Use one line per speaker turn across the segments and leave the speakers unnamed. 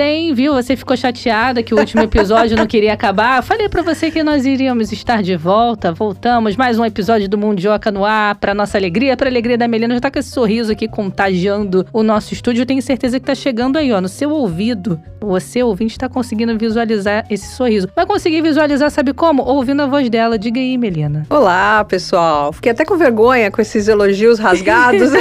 Hein? Viu? Você ficou chateada que o último episódio não queria acabar. Falei para você que nós iríamos estar de volta. Voltamos. Mais um episódio do Mundioca no ar. Pra nossa alegria, pra alegria da Melina. Já tá com esse sorriso aqui contagiando o nosso estúdio. Eu tenho certeza que tá chegando aí, ó, no seu ouvido. Você, ouvinte, tá conseguindo visualizar esse sorriso. Vai conseguir visualizar, sabe como? Ouvindo a voz dela. Diga aí, Melina.
Olá, pessoal. Fiquei até com vergonha com esses elogios rasgados.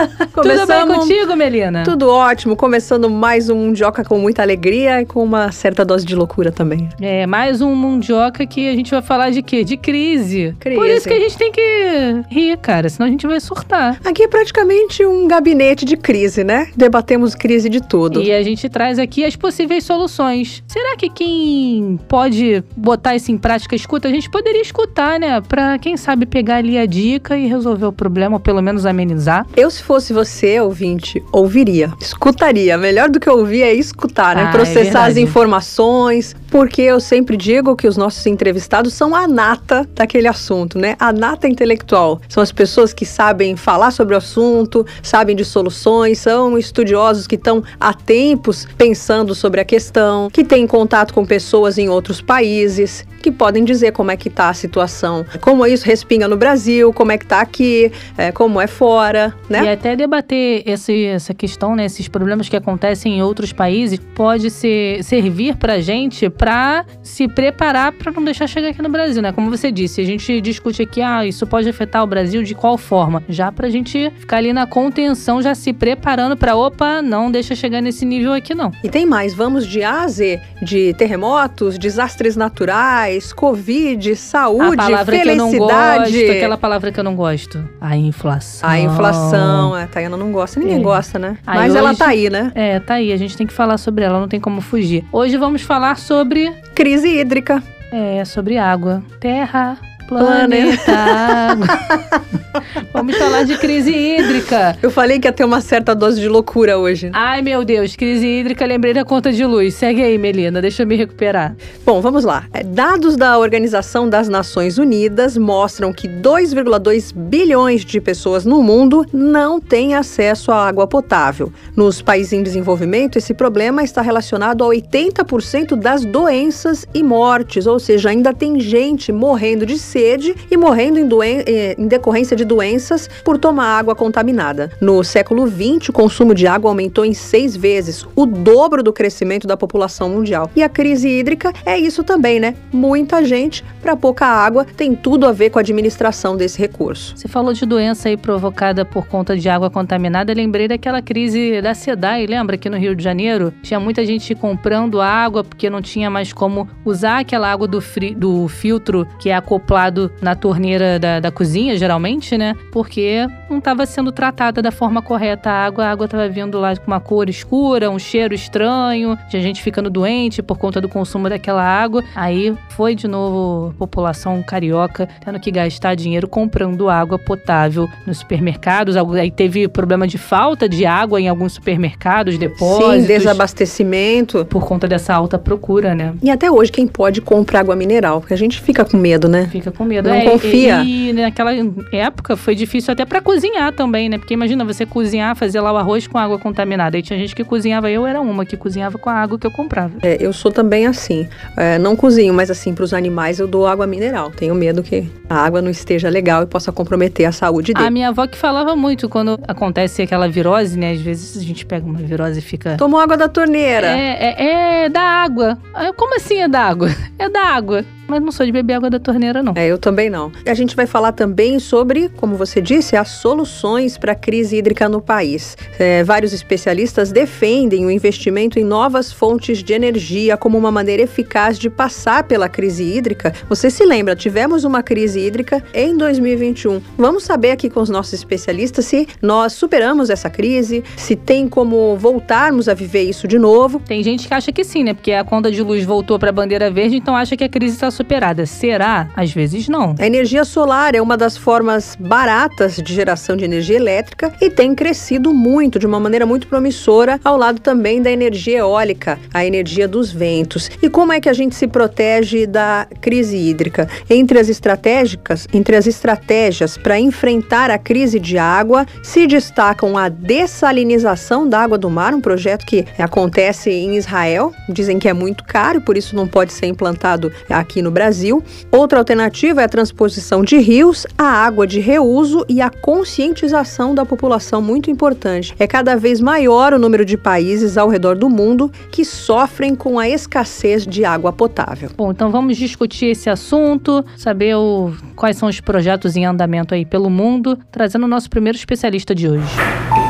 Tudo bem contigo, Melina?
Tudo ótimo. Começando mais um Mundioca com muita alegria e com uma certa dose de loucura também.
É, mais um Mundioca que a gente vai falar de quê? De crise.
Crise.
Por isso que a gente tem que rir, cara, senão a gente vai surtar.
Aqui é praticamente um gabinete de crise, né? Debatemos crise de tudo.
E a gente traz aqui as possíveis soluções. Será que quem pode botar isso em prática escuta? A gente poderia escutar, né? Pra quem sabe pegar ali a dica e resolver o problema, ou pelo menos amenizar.
Eu, se fosse você, ouvinte, ouviria, escutaria. Melhor do que ouvir é escutar, né?
Ah, é
Processar as
verdade.
informações, porque eu sempre digo que os nossos entrevistados são a nata daquele assunto, né? A nata intelectual. São as pessoas que sabem falar sobre o assunto, sabem de soluções, são estudiosos que estão há tempos pensando sobre a questão, que têm contato com pessoas em outros países, que podem dizer como é que está a situação, como isso respinga no Brasil, como é que está aqui, é, como é fora, né?
E até debater esse, essa questão, né, esses problemas que acontecem em outros países, pode ser, servir pra gente pra se preparar pra não deixar chegar aqui no Brasil, né? Como você disse, a gente discute aqui, ah, isso pode afetar o Brasil de qual forma? Já pra gente ficar ali na contenção, já se preparando pra, opa, não deixa chegar nesse nível aqui não.
E tem mais, vamos de A a Z, de terremotos, desastres naturais, Covid,
a
saúde,
palavra que eu não
felicidade.
gosto, aquela palavra que eu não gosto, a inflação.
A inflação, a Tayana não gosta, ninguém
É.
gosta, né?
Aí
Mas ela
hoje-
tá aí, né?
É, tá aí, a gente tem que falar sobre ela, não tem como fugir. Hoje vamos falar sobre
Crise hídrica.
É, sobre água. Terra, planeta, água. Vamos falar de crise hídrica.
Eu falei que ia ter uma certa dose de loucura hoje.
Ai, meu Deus, crise hídrica, lembrei da conta de luz. Segue aí, Melina, deixa eu me recuperar.
Bom, vamos lá. É, Dados da Organização das Nações Unidas mostram que 2,2 bilhões de pessoas no mundo não têm acesso à água potável. Nos países em desenvolvimento, esse problema está relacionado a 80% das doenças e mortes, ou seja, ainda tem gente morrendo de sede e morrendo em, doen- eh, em decorrência de doenças por tomar água contaminada. No século XX, o consumo de água aumentou em seis vezes, o dobro do crescimento da população mundial. E a crise hídrica é isso também, né? Muita gente para pouca água tem tudo a ver com a administração desse recurso.
Você falou de doença aí provocada por conta de água contaminada. Lembrei daquela crise da SEDAI, lembra que no Rio de Janeiro tinha muita gente comprando água porque não tinha mais como usar aquela água do, do filtro que é acoplado na torneira da, da cozinha, geralmente, né? Porque não estava sendo tratada da forma correta a água. A água estava vindo lá com uma cor escura, um cheiro estranho, tinha gente ficando doente por conta do consumo daquela água. Aí foi de novo a população carioca tendo que gastar dinheiro comprando água potável nos supermercados. Aí teve problema de falta de água em alguns supermercados, depósitos.
Sim, desabastecimento.
Por conta dessa alta procura, né?
E até hoje, quem pode compra água mineral, porque a gente fica com medo, né?
Fica com medo.
Não
É,
confia.
E, e naquela época foi difícil até pra cozinhar também, né? Porque imagina você cozinhar, fazer lá o arroz com água contaminada. Aí tinha gente que cozinhava, eu era uma que cozinhava com a água que eu comprava.
É, eu sou também assim. É, não cozinho, mas assim, para os animais eu dou água mineral. Tenho medo que a água não esteja legal e possa comprometer a saúde dele.
A minha avó que falava muito quando acontece aquela virose, né? Às vezes a gente pega uma virose e fica.
Tomou água da torneira.
É, é, é da água. Como assim é da água? É da água. Mas não sou de beber água da torneira, não.
É, eu também não. A gente vai falar também sobre, como você disse, as soluções para a crise hídrica no país. É, vários especialistas defendem o investimento em novas fontes de energia como uma maneira eficaz de passar pela crise hídrica. Você se lembra, tivemos uma crise hídrica em 2021. Vamos saber aqui com os nossos especialistas se nós superamos essa crise, se tem como voltarmos a viver isso de novo.
Tem gente que acha que sim, né? Porque a conta de luz voltou pra bandeira verde, então acha que a crise está superada. Será? Às vezes não.
A energia solar é uma das formas baratas de geração de energia elétrica e tem crescido muito, de uma maneira muito promissora, ao lado também da energia eólica, a energia dos ventos. E como é que a gente se protege da crise hídrica? Entre as estratégicas, entre as estratégias para enfrentar a crise de água, se destacam a dessalinização da água do mar, um projeto que acontece em Israel, dizem que é muito caro, por isso não pode ser implantado aqui no Brasil. Outra alternativa é a transposição de rios, a água de reuso e a conscientização da população, muito importante. É cada vez maior o número de países ao redor do mundo que sofrem com a escassez de água potável.
Bom, então vamos discutir esse assunto, saber o, quais são os projetos em andamento aí pelo mundo, trazendo o nosso primeiro especialista de hoje.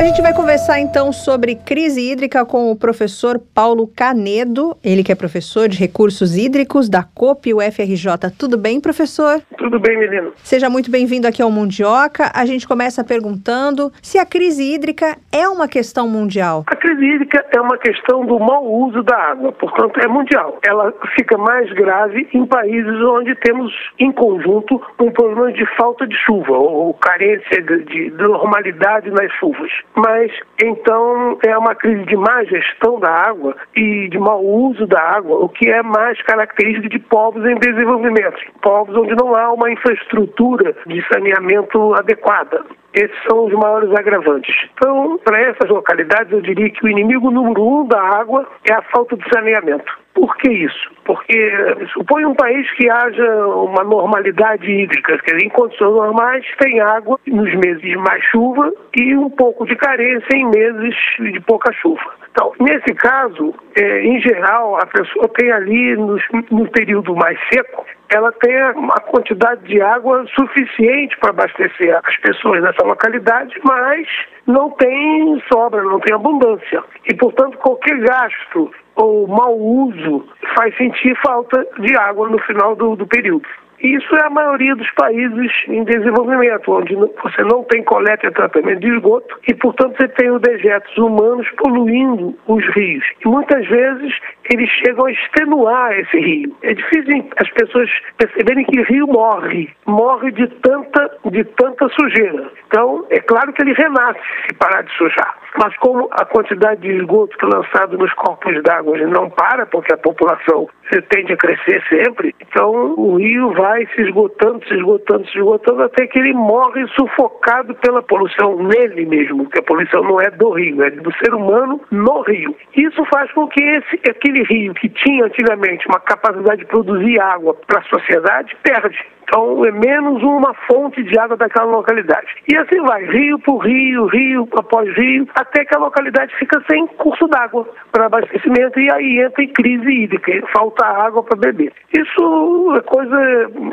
A gente vai conversar então sobre crise hídrica com o professor Paulo Canedo, ele que é professor de recursos hídricos da COP UFRJ. Tudo bem, professor?
Tudo bem, menino.
Seja muito bem-vindo aqui ao Mundioca. A gente começa perguntando se a crise hídrica é uma questão mundial.
A crise hídrica é uma questão do mau uso da água, portanto é mundial. Ela fica mais grave em países onde temos em conjunto um problema de falta de chuva ou carência de, de normalidade nas chuvas mas então é uma crise de má gestão da água e de mau uso da água, o que é mais característico de povos em desenvolvimento, povos onde não há uma infraestrutura de saneamento adequada. Esses são os maiores agravantes. Então, para essas localidades, eu diria que o inimigo número um da água é a falta de saneamento. Por que isso? Porque supõe um país que haja uma normalidade hídrica, quer dizer, em condições normais tem água nos meses de mais chuva e um pouco de carência em meses de pouca chuva. Então, nesse caso, é, em geral, a pessoa tem ali, no, no período mais seco, ela tem uma quantidade de água suficiente para abastecer as pessoas dessa localidade, mas não tem sobra, não tem abundância. E, portanto, qualquer gasto ou mau uso faz sentir falta de água no final do, do período. Isso é a maioria dos países em desenvolvimento, onde você não tem coleta e tratamento de esgoto e, portanto, você tem os dejetos humanos poluindo os rios. E muitas vezes eles chegam a extenuar esse rio. É difícil as pessoas perceberem que o rio morre, morre de tanta, de tanta sujeira. Então, é claro que ele renasce se parar de sujar. Mas como a quantidade de esgoto que é lançado nos corpos d'água não para, porque a população tende a crescer sempre, então o rio vai se esgotando, se esgotando, se esgotando, até que ele morre sufocado pela poluição nele mesmo, porque a poluição não é do rio, é do ser humano no rio. Isso faz com que esse, aquele rio que tinha antigamente uma capacidade de produzir água para a sociedade, perde. Então é menos uma fonte de água daquela localidade. E assim vai, rio por rio, rio após rio, até que a localidade fica sem curso d'água para abastecimento e aí entra em crise hídrica, falta água para beber. Isso é coisa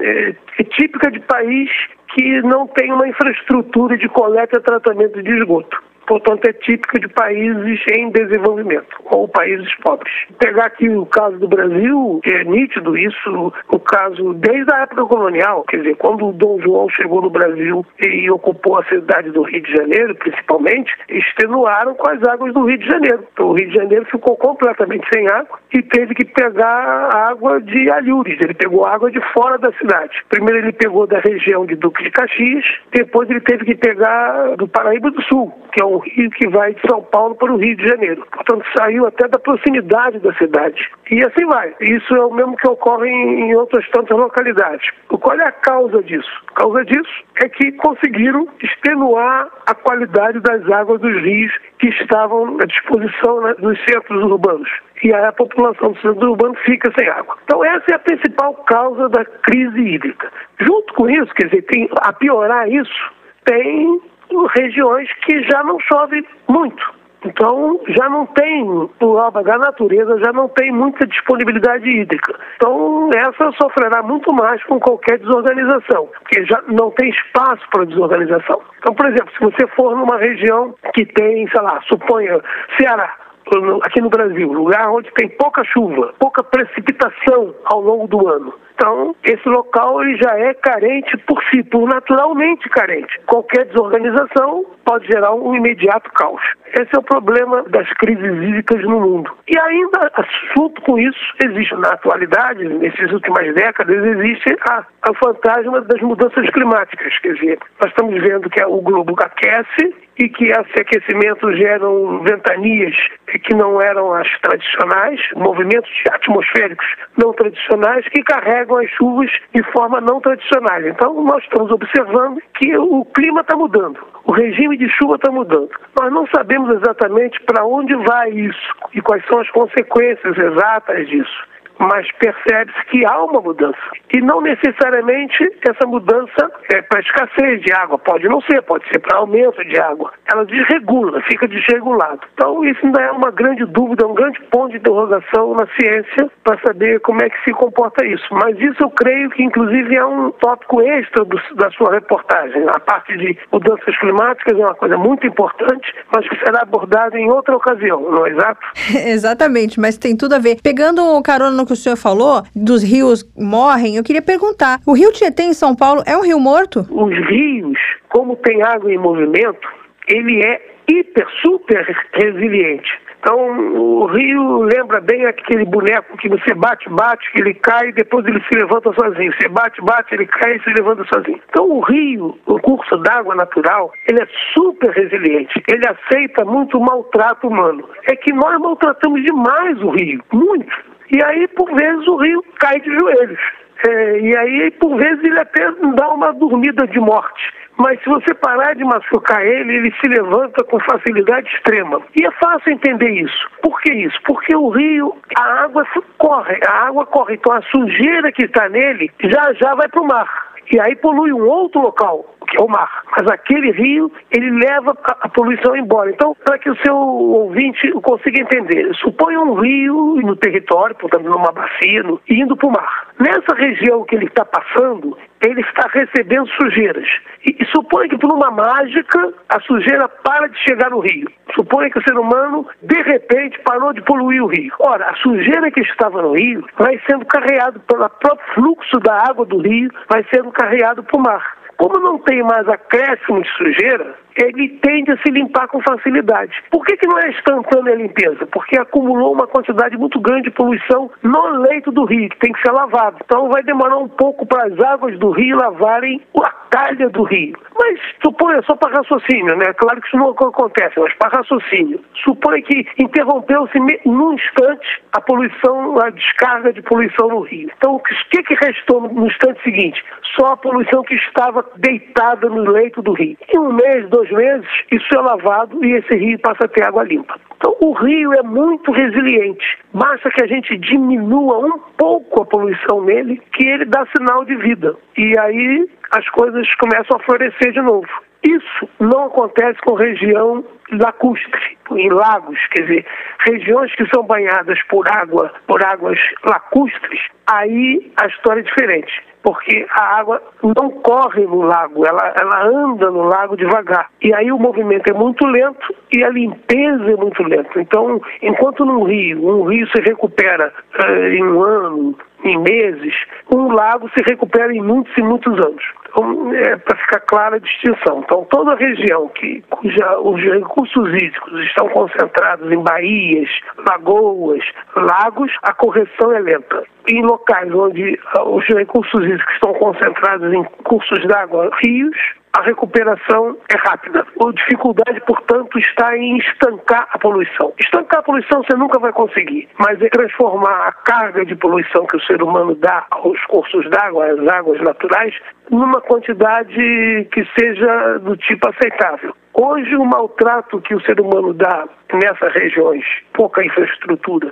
é, é típica de país que não tem uma infraestrutura de coleta e tratamento de esgoto portanto é típica de países em desenvolvimento ou países pobres. Pegar aqui o caso do Brasil, é nítido isso, o caso desde a época colonial, quer dizer, quando o Dom João chegou no Brasil e ocupou a cidade do Rio de Janeiro, principalmente, extenuaram com as águas do Rio de Janeiro. Então o Rio de Janeiro ficou completamente sem água e teve que pegar água de alhures, ele pegou água de fora da cidade. Primeiro ele pegou da região de Duque de Caxias, depois ele teve que pegar do Paraíba do Sul, que é um rio que vai de São Paulo para o Rio de Janeiro. Portanto, saiu até da proximidade da cidade. E assim vai. Isso é o mesmo que ocorre em, outras tantas localidades. Qual é a causa disso? A causa disso é que conseguiram extenuar a qualidade das águas dos rios que estavam à disposição né, dos centros urbanos. E a população do centro urbano fica sem água. Então essa é a principal causa da crise hídrica. Junto com isso, quer dizer, tem, a piorar isso, tem regiões que já não chove muito. Então, já não tem, por obra da natureza, já não tem muita disponibilidade hídrica. Então, essa sofrerá muito mais com qualquer desorganização, porque já não tem espaço para desorganização. Então, por exemplo, se você for numa região que tem, sei lá, suponha Ceará, aqui no Brasil, lugar onde tem pouca chuva, pouca precipitação ao longo do ano. Então, esse local ele já é carente por si, por naturalmente carente. Qualquer desorganização pode gerar um imediato caos. Esse é o problema das crises hídricas no mundo. E ainda, junto com isso, existe na atualidade, nessas últimas décadas, existe a, a fantasma das mudanças climáticas. Quer dizer, nós estamos vendo que o globo aquece e que esse aquecimento geram ventanias que não eram as tradicionais, movimentos atmosféricos não tradicionais que carregam as chuvas de forma não tradicional. Então, nós estamos observando que o clima está mudando, o regime de chuva está mudando. Nós não sabemos exatamente para onde vai isso e quais são as consequências exatas disso mas percebe-se que há uma mudança. E não necessariamente essa mudança é para escassez de água, pode não ser, pode ser para aumento de água. Ela desregula, fica desregulado. Então, isso ainda é uma grande dúvida, um grande ponto de interrogação na ciência para saber como é que se comporta isso. Mas isso eu creio que, inclusive, é um tópico extra do, da sua reportagem. A parte de mudanças climáticas é uma coisa muito importante, mas que será abordada em outra ocasião, não é exato?
Exatamente, mas tem tudo a ver. Pegando o carona no que o senhor falou, dos rios morrem, eu queria perguntar: o rio Tietê em São Paulo é um rio morto?
Os rios, como tem água em movimento, ele é hiper, super resiliente. Então, o rio lembra bem aquele boneco que você bate, bate, que ele cai e depois ele se levanta sozinho. Você bate, bate, ele cai e se levanta sozinho. Então, o rio, o curso d'água natural, ele é super resiliente. Ele aceita muito maltrato humano. É que nós maltratamos demais o rio, muito. E aí, por vezes, o rio cai de joelhos. É, e aí, por vezes, ele até dá uma dormida de morte. Mas se você parar de machucar ele, ele se levanta com facilidade extrema. E é fácil entender isso. Por que isso? Porque o rio, a água corre, a água corre. Então a sujeira que está nele já já vai para o mar. E aí polui um outro local que é o mar. Mas aquele rio, ele leva a, poluição embora. Então, para que o seu ouvinte consiga entender, suponha um rio no território, portanto, numa bacia, no, indo para o mar. Nessa região que ele está passando, ele está recebendo sujeiras. E, e suponha que por uma mágica a sujeira para de chegar no rio. Suponha que o ser humano, de repente, parou de poluir o rio. Ora, a sujeira que estava no rio vai sendo carregado pelo próprio fluxo da água do rio, vai sendo carregado para o mar. Como não tem mais acréscimo de sujeira, ele tende a se limpar com facilidade. Por que, que não é instantânea a limpeza? Porque acumulou uma quantidade muito grande de poluição no leito do rio, que tem que ser lavado. Então vai demorar um pouco para as águas do rio lavarem a calha do rio. Mas suponha só para raciocínio, né? Claro que isso não acontece, mas para raciocínio. Suponha que interrompeu-se num instante a poluição, a descarga de poluição no rio. Então o que, que restou no instante seguinte? Só a poluição que estava deitada no leito do rio. Em um mês, dois meses, isso é lavado e esse rio passa a ter água limpa. Então, o rio é muito resiliente. Basta que a gente diminua um pouco a poluição nele, que ele dá sinal de vida. E aí as coisas começam a florescer de novo. Isso não acontece com região lacustre, em lagos, quer dizer, regiões que são banhadas por água, por águas lacustres, aí a história é diferente porque a água não corre no lago, ela, ela anda no lago devagar. E aí o movimento é muito lento e a limpeza é muito lenta. Então, enquanto num rio, um rio se recupera uh, em um ano, em meses, um lago se recupera em muitos e muitos anos. Então, é para ficar clara a distinção. Então, toda região que, cuja os recursos hídricos estão concentrados em baías, lagoas, lagos, a correção é lenta. Em locais onde ah, os recursos hídricos estão concentrados em cursos d'água, rios, a recuperação é rápida. A dificuldade, portanto, está em estancar a poluição. Estancar a poluição você nunca vai conseguir, mas é transformar a carga de poluição que o ser humano dá aos cursos d'água, às águas naturais, numa quantidade que seja do tipo aceitável. Hoje, o maltrato que o ser humano dá nessas regiões, pouca infraestrutura,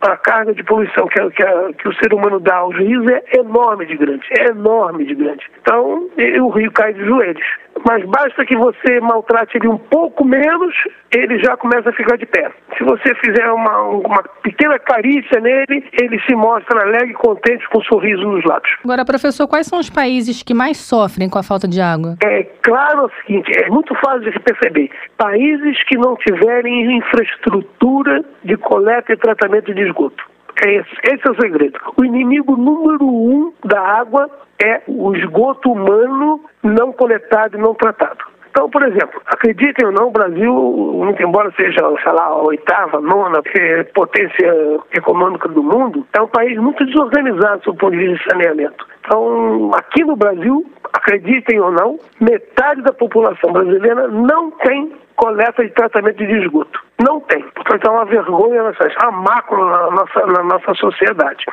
a, carga de poluição que, que, que, o ser humano dá aos rios é enorme de grande, é enorme de grande. Então, o rio cai de joelhos. Mas basta que você maltrate ele um pouco menos, ele já começa a ficar de pé. Se você fizer uma, uma pequena carícia nele, ele se mostra alegre e contente com um sorriso nos lábios.
Agora, professor, quais são os países que mais sofrem com a falta de água?
É claro o seguinte, é muito fácil de perceber. Países que não tiverem infraestrutura de coleta e tratamento de esgoto. É esse, esse é o segredo. O inimigo número um da água é o esgoto humano não coletado e não tratado. Então, por exemplo, acreditem ou não, o Brasil, muito embora seja, sei lá, a oitava, nona é, potência econômica do mundo, é um país muito desorganizado do ponto de vista de saneamento. Então, aqui no Brasil, acreditem ou não, metade da população brasileira não tem coleta de tratamento de esgoto. Não tem. Portanto, é uma vergonha, é uma macro na nossa, na nossa sociedade.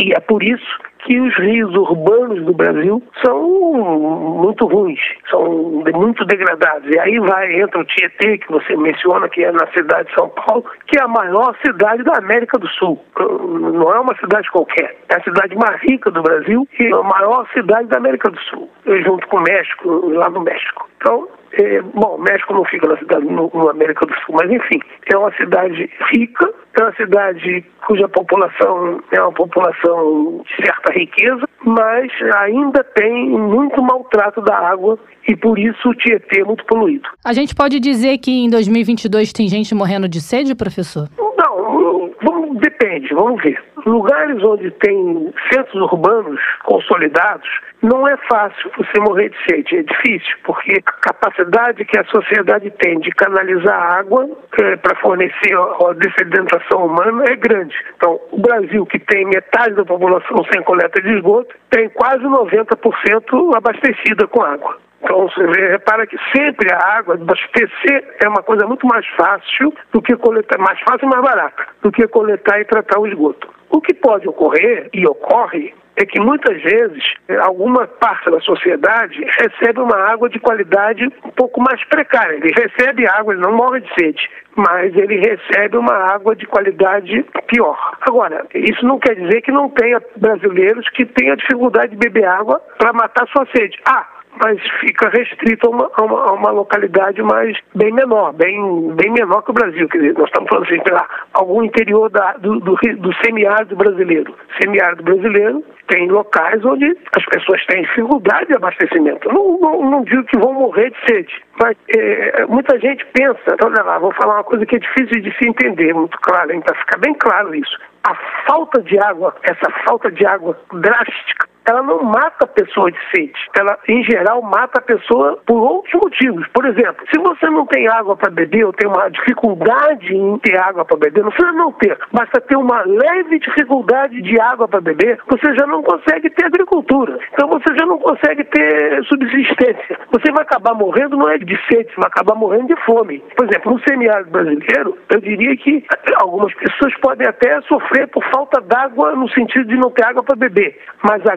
E é por isso que os rios urbanos do Brasil são muito ruins, são muito degradados. E aí vai, entra o Tietê, que você menciona, que é na cidade de São Paulo, que é a maior cidade da América do Sul. Não é uma cidade qualquer, é a cidade mais rica do Brasil e a maior cidade da América do Sul, junto com o México, lá no México. Então, é, bom, o México não fica na cidade no, no, América do Sul, mas enfim, é uma cidade rica, é uma cidade cuja população é uma população de certa riqueza, mas ainda tem muito maltrato da água e por isso o Tietê é muito poluído.
A gente pode dizer que em 2022 tem gente morrendo de sede, professor?
Não, vamos, depende, vamos ver. Lugares onde tem centros urbanos consolidados, não é fácil você morrer de sede, é difícil, porque a capacidade que a sociedade tem de canalizar água é, para fornecer a, dessedentação humana é grande. Então, o Brasil, que tem metade da população sem coleta de esgoto, tem quase 90% abastecida com água. Então você repara que sempre a água abastecer é uma coisa muito mais fácil do que coletar, mais fácil e mais barata, do que coletar e tratar o esgoto. O que pode ocorrer, e ocorre, é que muitas vezes eh, alguma parte da sociedade recebe uma água de qualidade um pouco mais precária. Ele recebe água, ele não morre de sede, mas ele recebe uma água de qualidade pior. Agora, isso não quer dizer que não tenha brasileiros que tenham dificuldade de beber água para matar sua sede. Ah, mas fica restrito a uma, a uma, a uma localidade mais bem menor, bem, bem menor que o Brasil. Quer dizer, nós estamos falando assim, lá, algum interior da, do, do, do semiárido brasileiro. Semiárido brasileiro tem locais onde as pessoas têm dificuldade de abastecimento. Não, não, não digo que vão morrer de sede, mas é, muita gente pensa, então, olha lá, vou falar uma coisa que é difícil de se entender, muito claro, para ficar bem claro isso. A falta de água, essa falta de água drástica, ela não mata a pessoa de sede. Ela, em geral, mata a pessoa por outros motivos. Por exemplo, se você não tem água para beber ou tem uma dificuldade em ter água para beber, não precisa não ter, basta ter uma leve dificuldade de água para beber, você já não consegue ter agricultura. Então você já não consegue ter subsistência. Você vai acabar morrendo não é de sede, você vai acabar morrendo de fome. Por exemplo, no semiárido brasileiro, eu diria que algumas pessoas podem até sofrer por falta d'água no sentido de não ter água para beber, mas a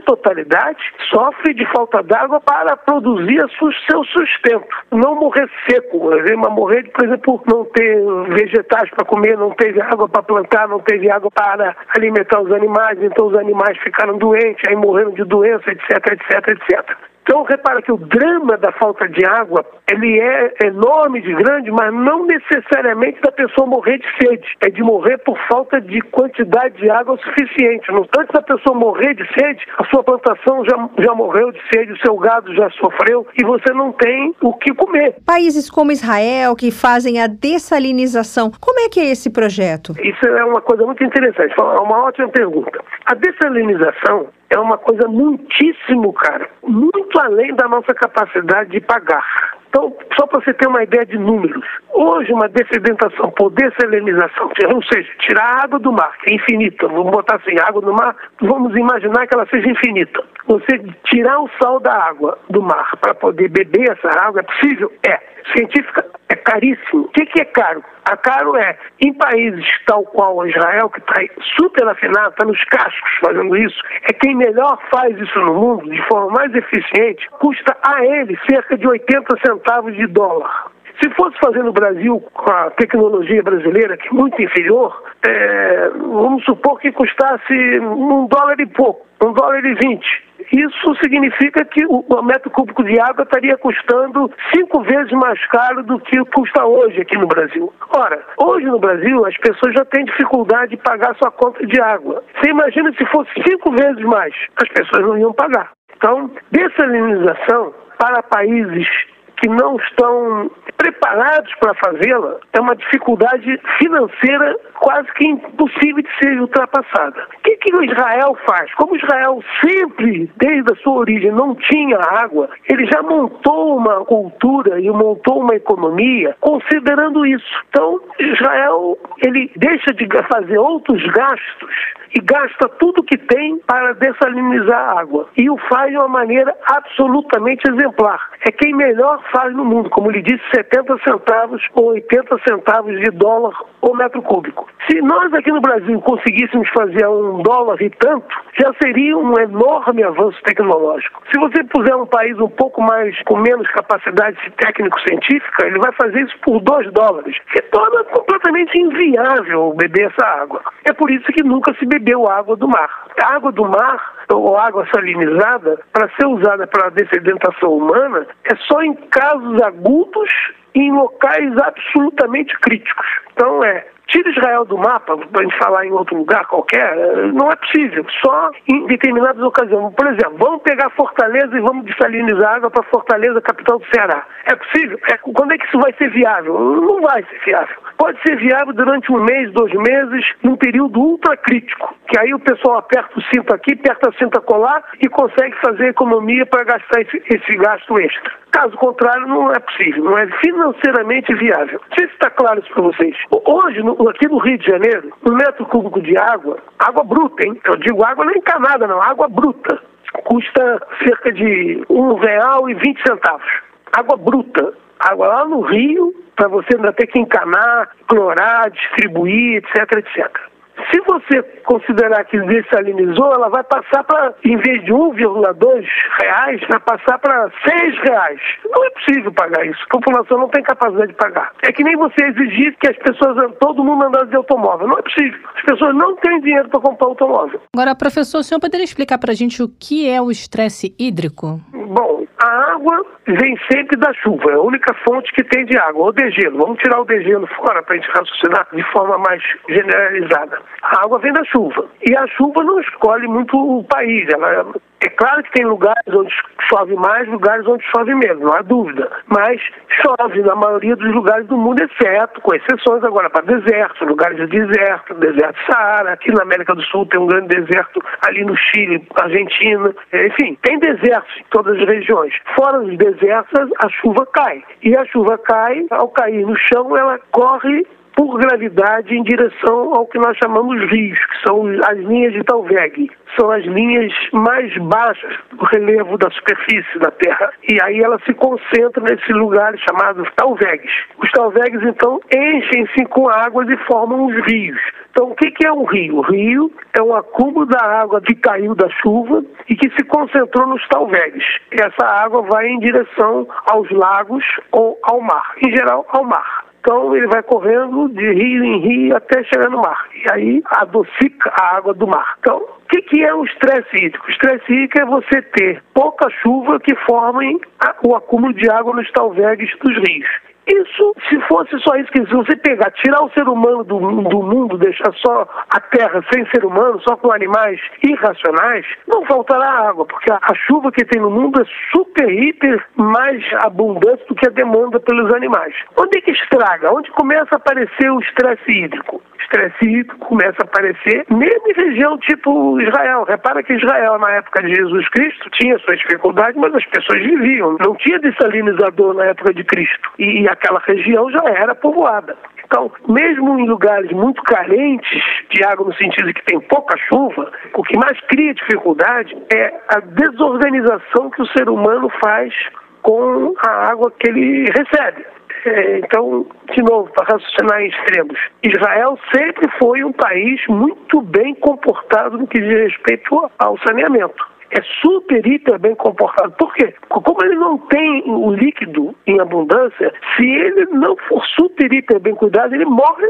totalidade sofre de falta d'água para produzir seu sustento. Não morrer seco, mas morrer, por exemplo, não ter vegetais para comer, não teve água para plantar, não teve água para alimentar os animais, então os animais ficaram doentes, aí morreram de doença, etc, etc, etc. Então, repara que o drama da falta de água, ele é enorme de grande, mas não necessariamente da pessoa morrer de sede. É de morrer por falta de quantidade de água suficiente. Antes da pessoa morrer de sede, a sua plantação já, já morreu de sede, o seu gado já sofreu e você não tem o que comer.
Países como Israel, que fazem a dessalinização, como é que é esse projeto?
Isso é uma coisa muito interessante, é uma ótima pergunta. A dessalinização é uma coisa muitíssimo cara, muito além da nossa capacidade de pagar. Então, só para você ter uma ideia de números, hoje uma dessedentação por dessalinização, ou seja, tirar a água do mar, que é infinita, vamos botar assim, água do mar, vamos imaginar que ela seja infinita. Você tirar o sal da água do mar para poder beber essa água, é possível? É. Científica, é caríssimo. O que, que é caro? A caro é, em países tal qual Israel, que está super afinado, está nos cascos fazendo isso, é quem melhor faz isso no mundo, de forma mais eficiente, custa a ele cerca de 80 centavos de dólar. Se fosse fazer no Brasil com a tecnologia brasileira, que é muito inferior, é, vamos supor que custasse um dólar e pouco, um dólar e vinte. Isso significa que o metro cúbico de água estaria custando cinco vezes mais caro do que custa hoje aqui no Brasil. Ora, hoje no Brasil as pessoas já têm dificuldade de pagar sua conta de água. Você imagina se fosse cinco vezes mais, as pessoas não iam pagar. Então, dessalinização para países que não estão preparados para fazê-la, é uma dificuldade financeira quase que impossível de ser ultrapassada. O que, que o Israel faz? Como Israel sempre, desde a sua origem, não tinha água, ele já montou uma cultura e montou uma economia considerando isso. Então, Israel ele deixa de fazer outros gastos e gasta tudo que tem para dessalinizar a água. E o faz de uma maneira absolutamente exemplar. É quem melhor faz no mundo, como lhe disse, 70 centavos ou 80 centavos de dólar o metro cúbico. Se nós aqui no Brasil conseguíssemos fazer um dólar e tanto, já seria um enorme avanço tecnológico. Se você puser um país um pouco mais com menos capacidade técnico-científica, ele vai fazer isso por 2 dólares, que torna completamente inviável beber essa água. É por isso que nunca se bebeu água do mar. A água do mar ou água salinizada, para ser usada para a dessedentação humana, é só em casos agudos e em locais absolutamente críticos. Então é Tira Israel do mapa, para a gente falar em outro lugar qualquer, não é possível. Só em determinadas ocasiões. Por exemplo, vamos pegar Fortaleza e vamos desalinizar água para Fortaleza, capital do Ceará. É possível? É, quando é que isso vai ser viável? Não vai ser viável. Pode ser viável durante um mês, dois meses, num período ultra crítico, que aí o pessoal aperta o cinto aqui, aperta o cinto colar e consegue fazer economia para gastar esse, esse gasto extra. Caso contrário, não é possível, não é financeiramente viável. Não sei se está claro isso para vocês. Hoje, no, aqui no Rio de Janeiro, um metro cúbico de água, água bruta, hein? Eu digo água não encanada, não, água bruta, custa cerca de um real e vinte centavos. Água bruta. Água lá no Rio, para você ainda ter que encanar, clorar, distribuir, etc, etc. Se você considerar que dessalinizou, ela vai passar para, em vez de 1,2 reais, vai passar para 6 reais. Não é possível pagar isso. A população não tem capacidade de pagar. É que nem você exigir que as pessoas, todo mundo andasse de automóvel. Não é possível. As pessoas não têm dinheiro para comprar automóvel.
Agora, professor, o senhor poderia explicar para a gente o que é o estresse hídrico?
Bom, a água vem sempre da chuva, é a única fonte que tem de água, ou de gelo. Vamos tirar o de gelo fora para a gente raciocinar de forma mais generalizada. A água vem da chuva. E a chuva não escolhe muito o país. Ela, é claro que tem lugares onde chove mais, lugares onde chove menos, não há dúvida. Mas chove na maioria dos lugares do mundo, exceto, com exceções agora para desertos, lugares de deserto, deserto Saara. Aqui na América do Sul tem um grande deserto, ali no Chile, Argentina. Enfim, tem desertos em todas as regiões. Fora os desertos, a chuva cai. E a chuva cai, ao cair no chão, ela corre por gravidade em direção ao que nós chamamos rios, que são as linhas de Talveg. São as linhas mais baixas do relevo da superfície da Terra. E aí ela se concentra nesse lugar chamado Talvegs. Os Talvegs, então, enchem-se com águas e formam os rios. Então, o que é um rio? O rio é um acúmulo da água que caiu da chuva e que se concentrou nos talvegs. Essa água vai em direção aos lagos ou ao mar, em geral ao mar. Então ele vai correndo de rio em rio até chegar no mar. E aí adocica a água do mar. Então, o que, que é o estresse hídrico? O estresse hídrico é você ter pouca chuva que formem o acúmulo de água nos talvegues dos rios. Isso, se fosse só isso, que se você pegar, tirar o ser humano do, do mundo, deixar só a terra sem ser humano, só com animais irracionais, não faltará água, porque a, a chuva que tem no mundo é super, hiper mais abundante do que a demanda pelos animais. Onde é que estraga? Onde começa a aparecer o estresse hídrico? estresse hídrico começa a aparecer mesmo em região tipo Israel. Repara que Israel, na época de Jesus Cristo, tinha suas dificuldades, mas as pessoas viviam. Não tinha dessalinizador na época de Cristo. E aquela região já era povoada. Então, mesmo em lugares muito carentes de água, no sentido de que tem pouca chuva, o que mais cria dificuldade é a desorganização que o ser humano faz com a água que ele recebe. É, então, de novo, para raciocinar em extremos, Israel sempre foi um país muito bem comportado no que diz respeito ao saneamento é super, hiper bem comportado. Por quê? Como ele não tem o líquido em abundância, se ele não for super, hiper bem cuidado, ele morre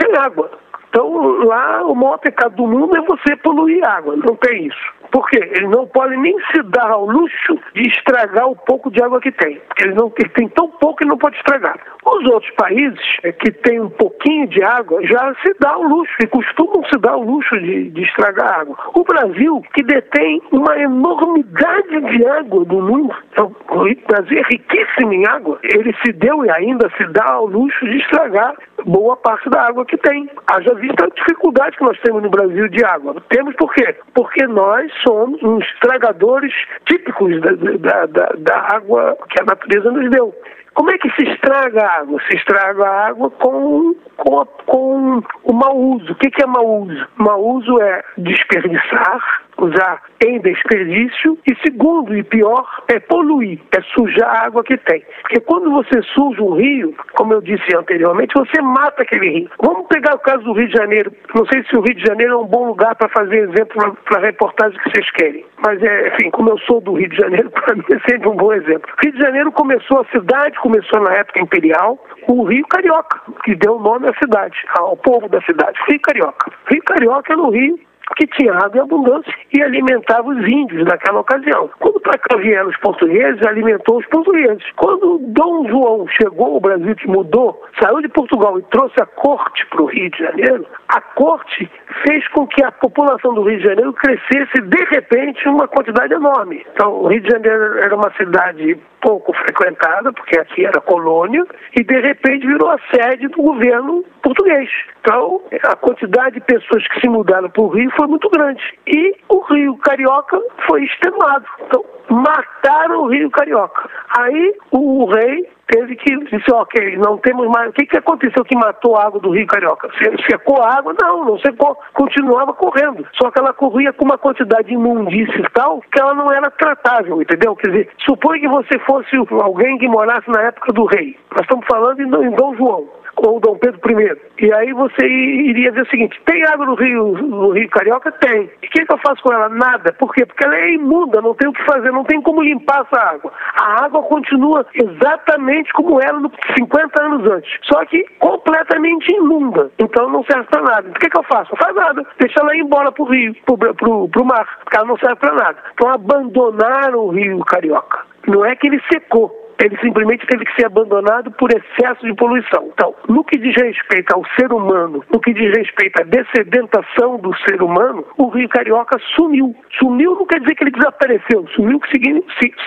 sem água. Então, lá, o maior pecado do mundo é você poluir água, não tem isso. Por quê? Eles não podem nem se dar ao luxo de estragar o pouco de água que tem. Porque eles, não, eles têm tão pouco que não pode estragar. Os outros países é, que têm um pouquinho de água já se dá o luxo e costumam se dar o luxo de, de estragar água. O Brasil, que detém uma enormidade de água do mundo, então, o Brasil é riquíssimo em água, ele se deu e ainda se dá ao luxo de estragar boa parte da água que tem. Haja vista a dificuldade que nós temos no Brasil de água. Temos por quê? Porque nós somos uns estragadores típicos da, da, da, da água que a natureza nos deu. Como é que se estraga a água? Se estraga a água com, com, com o mau uso. O que é mau uso? Mau uso é desperdiçar, usar em desperdício e segundo e pior é poluir, é sujar a água que tem. Porque quando você suja um rio, como eu disse anteriormente, você mata aquele rio. Vamos pegar o caso do Rio de Janeiro. Não sei se o Rio de Janeiro é um bom lugar para fazer exemplo para a reportagem que vocês querem. Mas, é, enfim, como eu sou do Rio de Janeiro, para mim é sempre um bom exemplo. Rio de Janeiro começou, a cidade começou na época imperial, o Rio Carioca, que deu o nome à cidade, ao povo da cidade, Rio Carioca. Rio Carioca é no Rio que tinha água em abundância e alimentava os índios naquela ocasião. Quando para cá vieram os portugueses, alimentou os portugueses. Quando Dom João chegou ao Brasil, que mudou, saiu de Portugal e trouxe a corte para o Rio de Janeiro, a corte fez com que a população do Rio de Janeiro crescesse de repente uma quantidade enorme. Então, o Rio de Janeiro era uma cidade pouco frequentada, porque aqui era colônia, e de repente virou a sede do governo português. Então, a quantidade de pessoas que se mudaram para o Rio foi muito grande. E o Rio Carioca foi extremado. Então, mataram o Rio Carioca. Aí o rei teve que dizer, ok, não temos mais. O que, que aconteceu que matou a água do Rio Carioca? Secou a água? Não, não secou. Continuava correndo. Só que ela corria com uma quantidade de imundície tal que ela não era tratável, entendeu? Quer dizer, supõe que você fosse alguém que morasse na época do rei. Nós estamos falando em Dom João ou Dom Pedro I. E aí você iria ver o seguinte: tem água no Rio, no Rio Carioca? Tem. E o que, que eu faço com ela? Nada. Por quê? Porque ela é imunda, não tem o que fazer, não tem como limpar essa água. A água continua exatamente como era 50 anos antes, só que completamente imunda. Então não serve para nada. O que, que eu faço? Não faz nada. Deixa ela ir embora pro rio, pro, pro, pro mar, porque ela não serve para nada. Então abandonaram o Rio Carioca. Não é que ele secou, ele simplesmente teve que ser abandonado por excesso de poluição. Então, no que diz respeito ao ser humano, no que diz respeito à descedentação do ser humano, o Rio Carioca sumiu. Sumiu não quer dizer que ele desapareceu, sumiu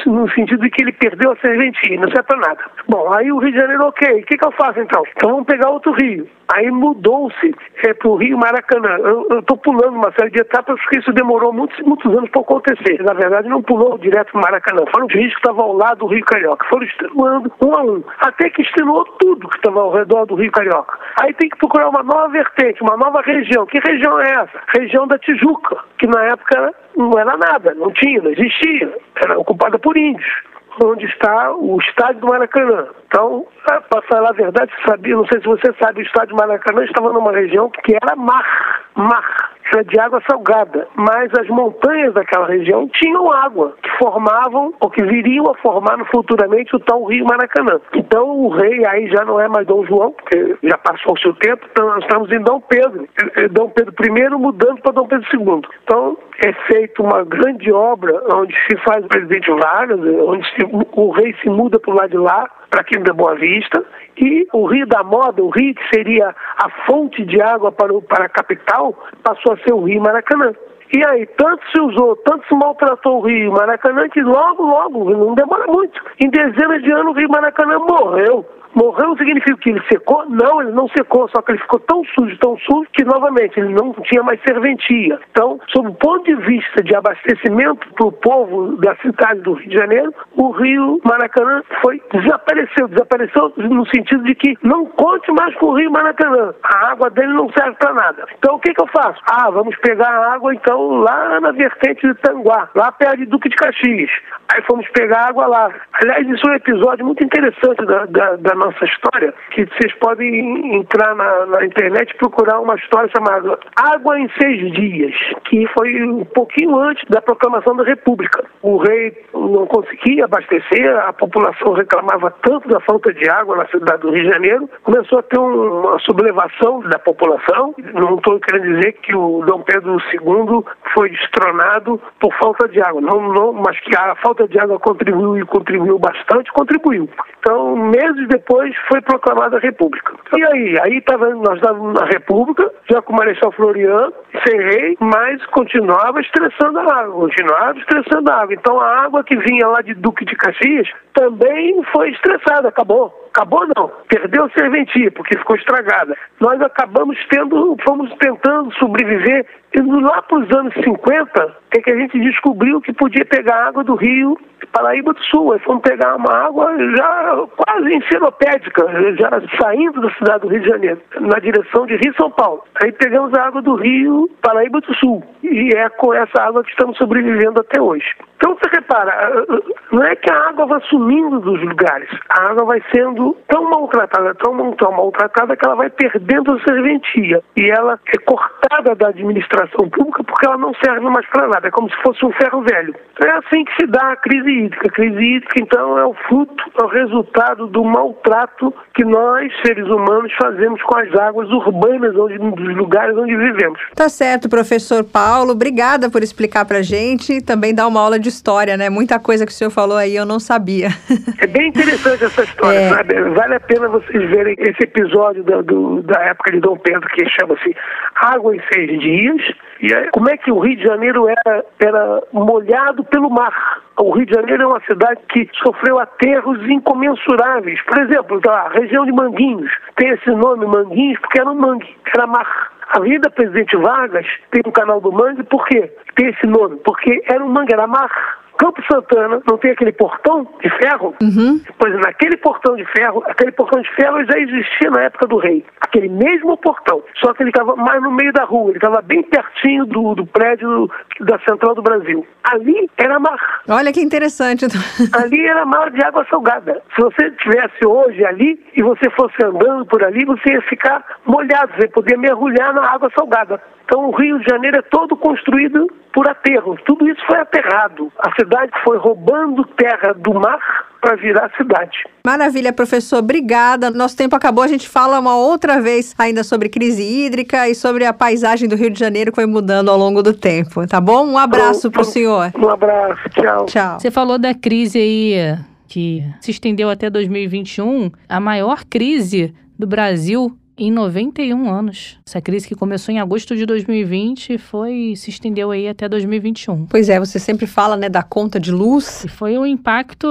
no sentido de que ele perdeu a serventia, não serve para nada. Bom, aí o Rio de Janeiro, ok, o que, que eu faço então? Então vamos pegar outro rio. Aí mudou-se é, para o Rio Maracanã. Eu estou pulando uma série de etapas porque isso demorou muitos, muitos anos para acontecer. Na verdade, não pulou direto para o Maracanã. Foram os rios que estavam ao lado do Rio Carioca. Foram extenuando um a um. Até que extenuou tudo que estava ao redor do Rio Carioca. Aí tem que procurar uma nova vertente, uma nova região. Que região é essa? Região da Tijuca, que na época não era nada, não tinha, não existia. Era ocupada por índios onde está o estádio do Maracanã. Então, para falar a verdade, sabia, não sei se você sabe, o estádio do Maracanã estava numa região que era mar, mar, era de água salgada, mas as montanhas daquela região tinham água, que formavam, ou que viriam a formar futuramente o tal Rio Maracanã. Então, o rei aí já não é mais Dom João, porque já passou o seu tempo, então nós estamos em Dom Pedro. Dom Pedro I mudando para Dom Pedro II. Então, é feita uma grande obra onde se faz o presidente Vargas, onde se, o rei se muda para o lado de lá, para aquilo da Boa Vista, e o Rio da Moda, o rio que seria a fonte de água para, o, para a capital, passou a ser o Rio Maracanã. E aí, tanto se usou, tanto se maltratou o Rio Maracanã, que logo, logo, não demora muito, em dezenas de anos o Rio Maracanã morreu. Morreu significa que ele secou? Não, ele não secou, só que ele ficou tão sujo, tão sujo, que novamente ele não tinha mais serventia. Então, sob o ponto de vista de abastecimento para o povo da cidade do Rio de Janeiro, o rio Maracanã foi desapareceu, desapareceu no sentido de que não conte mais com o rio Maracanã. A água dele não serve para nada. Então, o que, que eu faço? Ah, vamos pegar a água então lá na vertente de Tanguá, lá perto de Duque de Caxias. Aí fomos pegar água lá. Aliás, isso é um episódio muito interessante da, da, da nossa história, que vocês podem entrar na, na internet e procurar uma história chamada Água em Seis Dias, que foi um pouquinho antes da proclamação da República. O rei não conseguia abastecer, a população reclamava tanto da falta de água na cidade do Rio de Janeiro, começou a ter uma sublevação da população. Não estou querendo dizer que o Dom Pedro II foi destronado por falta de água, não, não, mas que a falta de água contribuiu e contribuiu bastante, contribuiu. Então, meses depois foi proclamada a República. E aí? Aí tava, nós estávamos na República, já com o Marechal Floriano, sem rei, mas continuava estressando a água, continuava estressando a água. Então a água que vinha lá de Duque de Caxias também foi estressada, acabou. Acabou não, perdeu a serventia porque ficou estragada. Nós acabamos tendo, fomos tentando sobreviver e lá para os anos 50 é que a gente descobriu que podia pegar água do rio Paraíba do Sul. Aí fomos pegar uma água já quase enciclopédica, já saindo da cidade do Rio de Janeiro, na direção de Rio São Paulo. Aí pegamos a água do rio Paraíba do Sul. E é com essa água que estamos sobrevivendo até hoje. Então você repara, não é que a água vai sumindo dos lugares, a água vai sendo tão maltratada, tão, tão maltratada que ela vai perdendo a serventia. E ela é cortada da administração pública porque ela não serve mais para nada. É como se fosse um ferro velho. É assim que se dá a crise hídrica. A crise hídrica, então, é o fruto, é o resultado do maltrato que nós, seres humanos, fazemos com as águas urbanas onde, dos lugares onde vivemos.
Tá certo, professor Paulo. Obrigada por explicar pra gente e também dar uma aula de história, né? Muita coisa que o senhor falou aí eu não sabia.
É bem interessante essa história, é. sabe? Vale a pena vocês verem esse episódio da, do, da época de Dom Pedro, que chama-se Água em Seis Dias. E como é que o Rio de Janeiro era, era molhado pelo mar? O Rio de Janeiro é uma cidade que sofreu aterros incomensuráveis. Por exemplo, a região de Manguinhos tem esse nome Manguinhos porque era um mangue, era mar. A Avenida Presidente Vargas tem um canal do mangue, por quê? Tem esse nome, porque era um mangue, era mar. Campo Santana não tem aquele portão de ferro?
Uhum.
Pois naquele portão de ferro, aquele portão de ferro já existia na época do rei. Aquele mesmo portão, só que ele estava mais no meio da rua, ele estava bem pertinho do, do prédio da Central do Brasil. Ali era mar.
Olha que interessante.
ali era mar de água salgada. Se você estivesse hoje ali e você fosse andando por ali, você ia ficar molhado, você podia mergulhar na água salgada. Então o Rio de Janeiro é todo construído por aterros. Tudo isso foi aterrado. A cidade foi roubando terra do mar para virar cidade.
Maravilha, professor. Obrigada. Nosso tempo acabou. A gente fala uma outra vez ainda sobre crise hídrica e sobre a paisagem do Rio de Janeiro que foi mudando ao longo do tempo. Tá bom? Um abraço para o senhor.
Um abraço. Tchau.
Tchau.
Você falou da crise aí que se estendeu até 2021. A maior crise do Brasil em 91 anos. Essa crise que começou em agosto de 2020 foi se estendeu aí até 2021.
Pois é, você sempre fala, né, da conta de luz.
E foi um impacto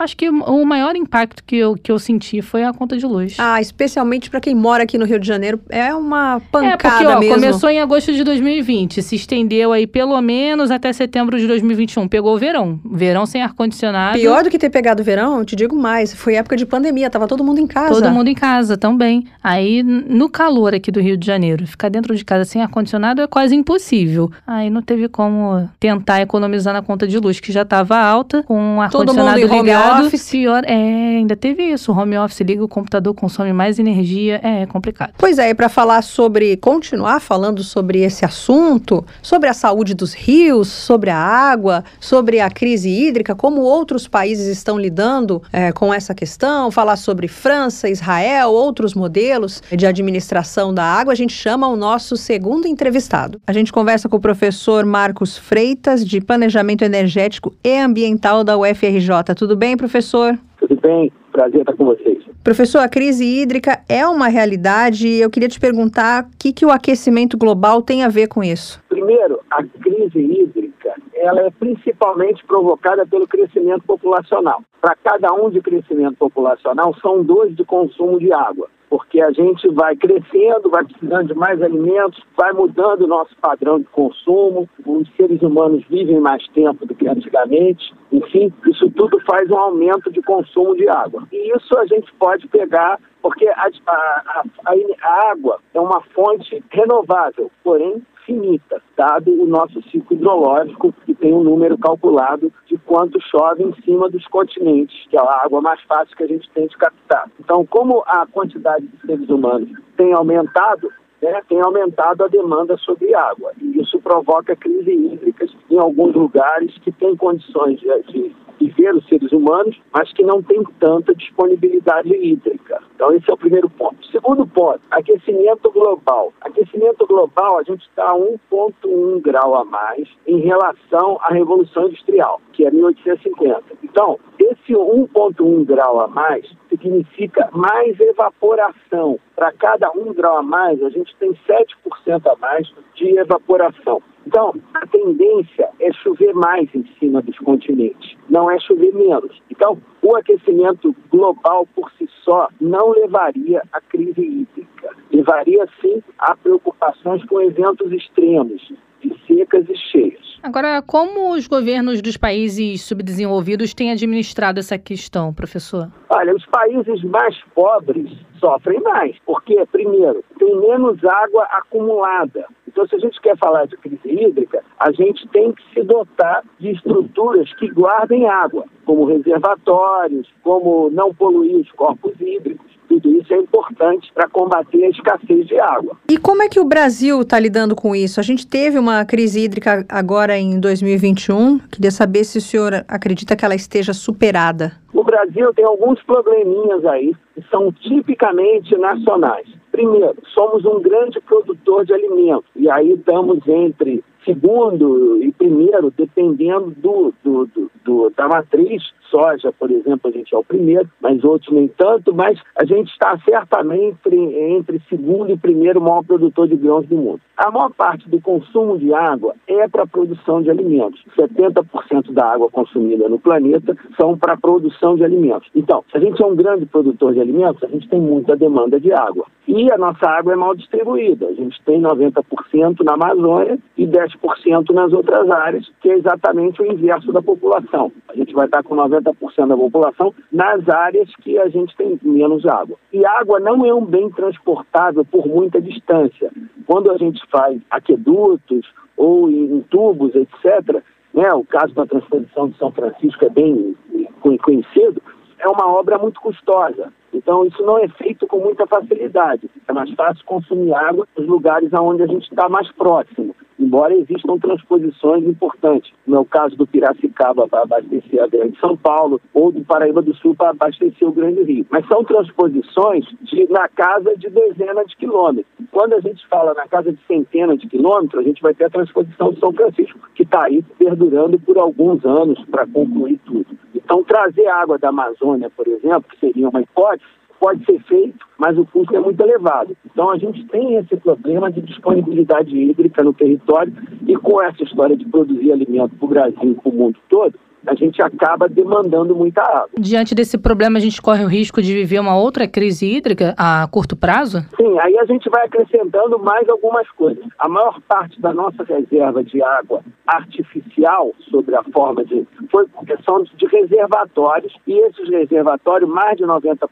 Acho que o maior impacto que eu, que eu senti foi a conta de luz.
Ah, especialmente para quem mora aqui no Rio de Janeiro, é uma pancada
é porque, ó,
mesmo.
Começou em agosto de 2020, se estendeu aí pelo menos até setembro de 2021. Pegou o verão, verão sem ar condicionado.
Pior do que ter pegado o verão, eu te digo mais, foi época de pandemia, tava todo mundo em casa.
Todo mundo em casa também. Aí no calor aqui do Rio de Janeiro, ficar dentro de casa sem ar condicionado é quase impossível. Aí não teve como tentar economizar na conta de luz que já estava alta com ar condicionado ligado
office.
Pior, é, ainda teve isso. Home office liga o computador, consome mais energia. É, é complicado.
Pois é, e para falar sobre, continuar falando sobre esse assunto, sobre a saúde dos rios, sobre a água, sobre a crise hídrica, como outros países estão lidando é, com essa questão, falar sobre França, Israel, outros modelos de administração da água, a gente chama o nosso segundo entrevistado. A gente conversa com o professor Marcos Freitas, de Planejamento Energético e Ambiental da UFRJ. Tudo bem, professor?
Tudo bem, prazer estar com vocês.
Professor, a crise hídrica é uma realidade e eu queria te perguntar o que, que o aquecimento global tem a ver com isso.
Primeiro, a crise hídrica ela é principalmente provocada pelo crescimento populacional. Para cada um de crescimento populacional, são dois de consumo de água porque a gente vai crescendo, vai precisando de mais alimentos, vai mudando o nosso padrão de consumo, os seres humanos vivem mais tempo do que antigamente, enfim, isso tudo faz um aumento de consumo de água. E isso a gente pode pegar, porque a, a, a, a água é uma fonte renovável, porém finita. dado o nosso ciclo hidrológico, que tem um número calculado de quanto chove em cima dos continentes, que é a água mais fácil que a gente tem de captar. Então, como a quantidade de seres humanos tem aumentado, né, tem aumentado a demanda sobre água. E isso provoca crises hídricas em alguns lugares que têm condições de, de viver os seres humanos, mas que não têm tanta disponibilidade hídrica. Então, esse é o primeiro ponto. Segundo ponto, aquecimento global. Aquecimento global, a gente está a 1,1 grau a mais em relação à Revolução Industrial, que é 1850. Então, esse 1,1 grau a mais significa mais evaporação. Para cada 1 grau a mais, a gente tem 7% a mais de evaporação. Então, a tendência é chover mais em cima dos continentes, não é chover menos. Então, o aquecimento global por si só não levaria à crise hídrica. Levaria, sim, a preocupações com eventos extremos, de secas e cheias.
Agora, como os governos dos países subdesenvolvidos têm administrado essa questão, professor?
Olha, os países mais pobres sofrem mais, porque, primeiro, tem menos água acumulada. Então, se a gente quer falar de crise hídrica, a gente tem que se dotar de estruturas que guardem água, como reservatórios, como não poluir os corpos hídricos. Tudo isso é importante para combater a escassez de água.
E como é que o Brasil está lidando com isso? A gente teve uma crise hídrica agora em 2021. Queria saber se o senhor acredita que ela esteja superada.
O Brasil tem alguns probleminhas aí que são tipicamente nacionais. Primeiro, somos um grande produtor de alimentos e aí estamos entre segundo e primeiro, dependendo do, do, do, do, da matriz. Soja, por exemplo, a gente é o primeiro, mas outros nem tanto, mas a gente está certamente entre, segundo e primeiro maior produtor de grãos do mundo. A maior parte do consumo de água é para a produção de alimentos. 70% da água consumida no planeta são para a produção de alimentos. Então, se a gente é um grande produtor de alimentos, a gente tem muita demanda de água. E a nossa água é mal distribuída. A gente tem 90% na Amazônia e 10% nas outras áreas, que é exatamente o inverso da população. A gente vai estar com 90% da população nas áreas que a gente tem menos água. E água não é um bem transportável por muita distância. Quando a gente faz aquedutos ou em tubos, etc., né, o caso da transposição de São Francisco é bem conhecido, é uma obra muito custosa. Então, isso não é feito com muita facilidade. É mais fácil consumir água nos lugares onde a gente está mais próximo embora existam transposições importantes, no é caso do Piracicaba para abastecer a Grande São Paulo, ou do Paraíba do Sul para abastecer o Grande Rio. Mas são transposições de, na casa de dezenas de quilômetros. Quando a gente fala na casa de centenas de quilômetros, a gente vai ter a transposição de São Francisco, que está aí perdurando por alguns anos para concluir tudo. Então, trazer água da Amazônia, por exemplo, que seria uma hipótese, pode ser feito, mas o custo é muito elevado. Então a gente tem esse problema de disponibilidade hídrica no território e com essa história de produzir alimento para o Brasil e para o mundo todo, a gente acaba demandando muita água.
Diante desse problema, a gente corre o risco de viver uma outra crise hídrica a curto prazo?
Sim, aí a gente vai acrescentando mais algumas coisas. A maior parte da nossa reserva de água artificial, sobre a forma de. foi são de reservatórios, e esses reservatórios, mais de 90%,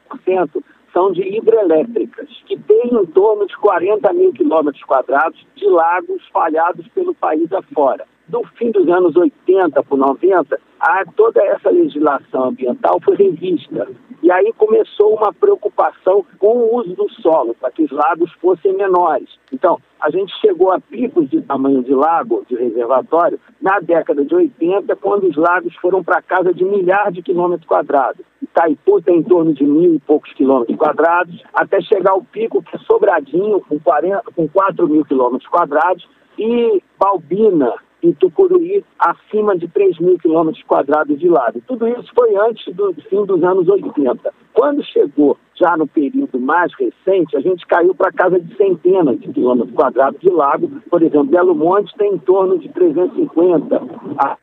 são de hidrelétricas, que têm em torno de 40 mil quilômetros quadrados de lagos espalhados pelo país afora. Do fim dos anos 80 para 90, a, toda essa legislação ambiental foi revista. E aí começou uma preocupação com o uso do solo, para que os lagos fossem menores. Então, a gente chegou a picos de tamanho de lago, de reservatório, na década de 80, quando os lagos foram para casa de milhares de quilômetros quadrados. Itaipu tem em torno de mil e poucos quilômetros quadrados, até chegar ao pico que é Sobradinho, com, 40, com 4 mil quilômetros quadrados, e Balbina, e Tucuruí acima de 3 mil quilômetros quadrados de lago. Tudo isso foi antes do fim dos anos 80. Quando chegou já no período mais recente, a gente caiu para casa de centenas de quilômetros quadrados de lago. Por exemplo, Belo Monte tem em torno de 350,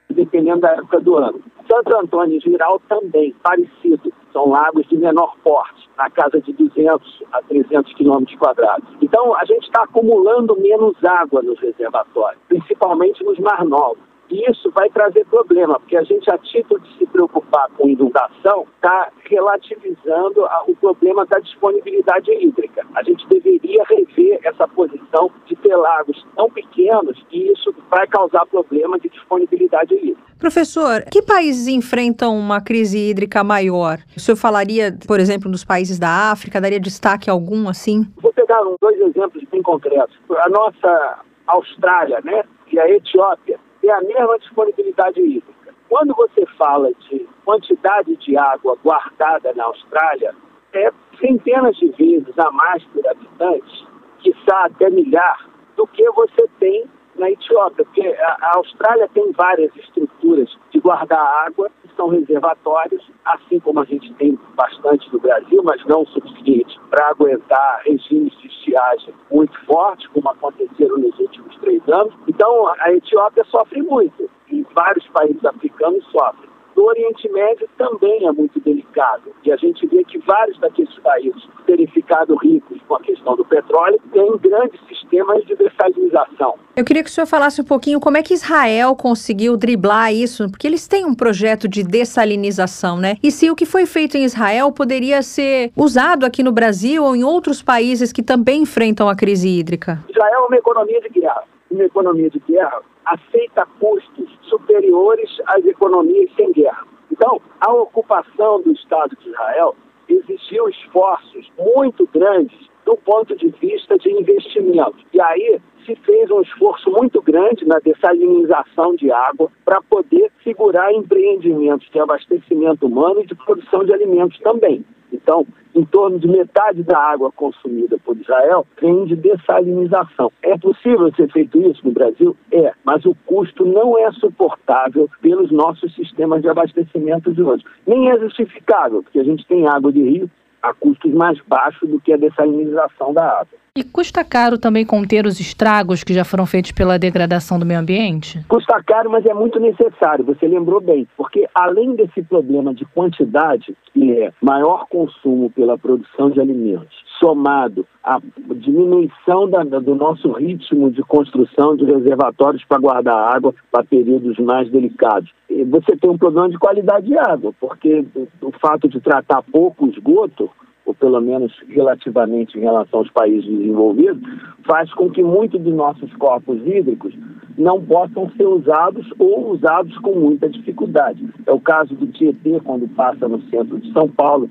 dependendo da época do ano. Santo Antônio e Giral também, parecido. São lagos de menor porte, na casa de 200 a 300 quilômetros quadrados. Então, a gente está acumulando menos água nos reservatórios, principalmente nos mar novos. Isso vai trazer problema, porque a gente, a título de se preocupar com inundação, está relativizando a, o problema da disponibilidade hídrica. A gente deveria rever essa posição de ter lagos tão pequenos e isso vai causar problema de disponibilidade hídrica.
Professor, que países enfrentam uma crise hídrica maior? O senhor falaria, por exemplo, dos países da África, daria destaque a algum assim?
Vou pegar dois exemplos bem concretos. A nossa Austrália, né, e a Etiópia, tem a mesma disponibilidade hídrica. Quando você fala de quantidade de água guardada na Austrália, é centenas de vezes a mais por habitante, quiçá até milhar, do que você tem na Etiópia, porque a, Austrália tem várias estruturas de guardar água, que são reservatórios, assim como a gente tem bastante no Brasil, mas não suficiente para aguentar regimes de estiagem muito fortes, como aconteceram nos últimos três anos. Então, a Etiópia sofre muito, e vários países africanos sofrem do Oriente Médio também é muito delicado. E a gente vê que vários daqueles países terem ficado ricos com a questão do petróleo têm grandes sistemas de dessalinização.
Eu queria que o senhor falasse um pouquinho como é que Israel conseguiu driblar isso, porque eles têm um projeto de dessalinização, né? E se o que foi feito em Israel poderia ser usado aqui no Brasil ou em outros países que também enfrentam a crise hídrica?
Israel é uma economia de guerra. Uma economia de guerra aceita custos superiores às economias sem guerra. Então, a ocupação do Estado de Israel exigiu esforços muito grandes do ponto de vista de investimento. E aí se fez um esforço muito grande na dessalinização de água para poder segurar empreendimentos de abastecimento humano e de produção de alimentos também. Então, em torno de metade da água consumida por Israel vem de dessalinização. É possível ser feito isso no Brasil? É, mas o custo não é suportável pelos nossos sistemas de abastecimento de hoje. Nem é justificável, porque a gente tem água de rio a custos mais baixos do que a dessalinização da água.
E custa caro também conter os estragos que já foram feitos pela degradação do meio ambiente?
Custa caro, mas é muito necessário, você lembrou bem, porque além desse problema de quantidade, que é maior consumo pela produção de alimentos, somado à diminuição da, do nosso ritmo de construção de reservatórios para guardar água para períodos mais delicados. Você tem um problema de qualidade de água, porque o fato de tratar pouco esgoto ou pelo menos relativamente em relação aos países desenvolvidos, faz com que muitos dos nossos corpos hídricos não possam ser usados ou usados com muita dificuldade. É o caso do Tietê, quando passa no centro de São Paulo,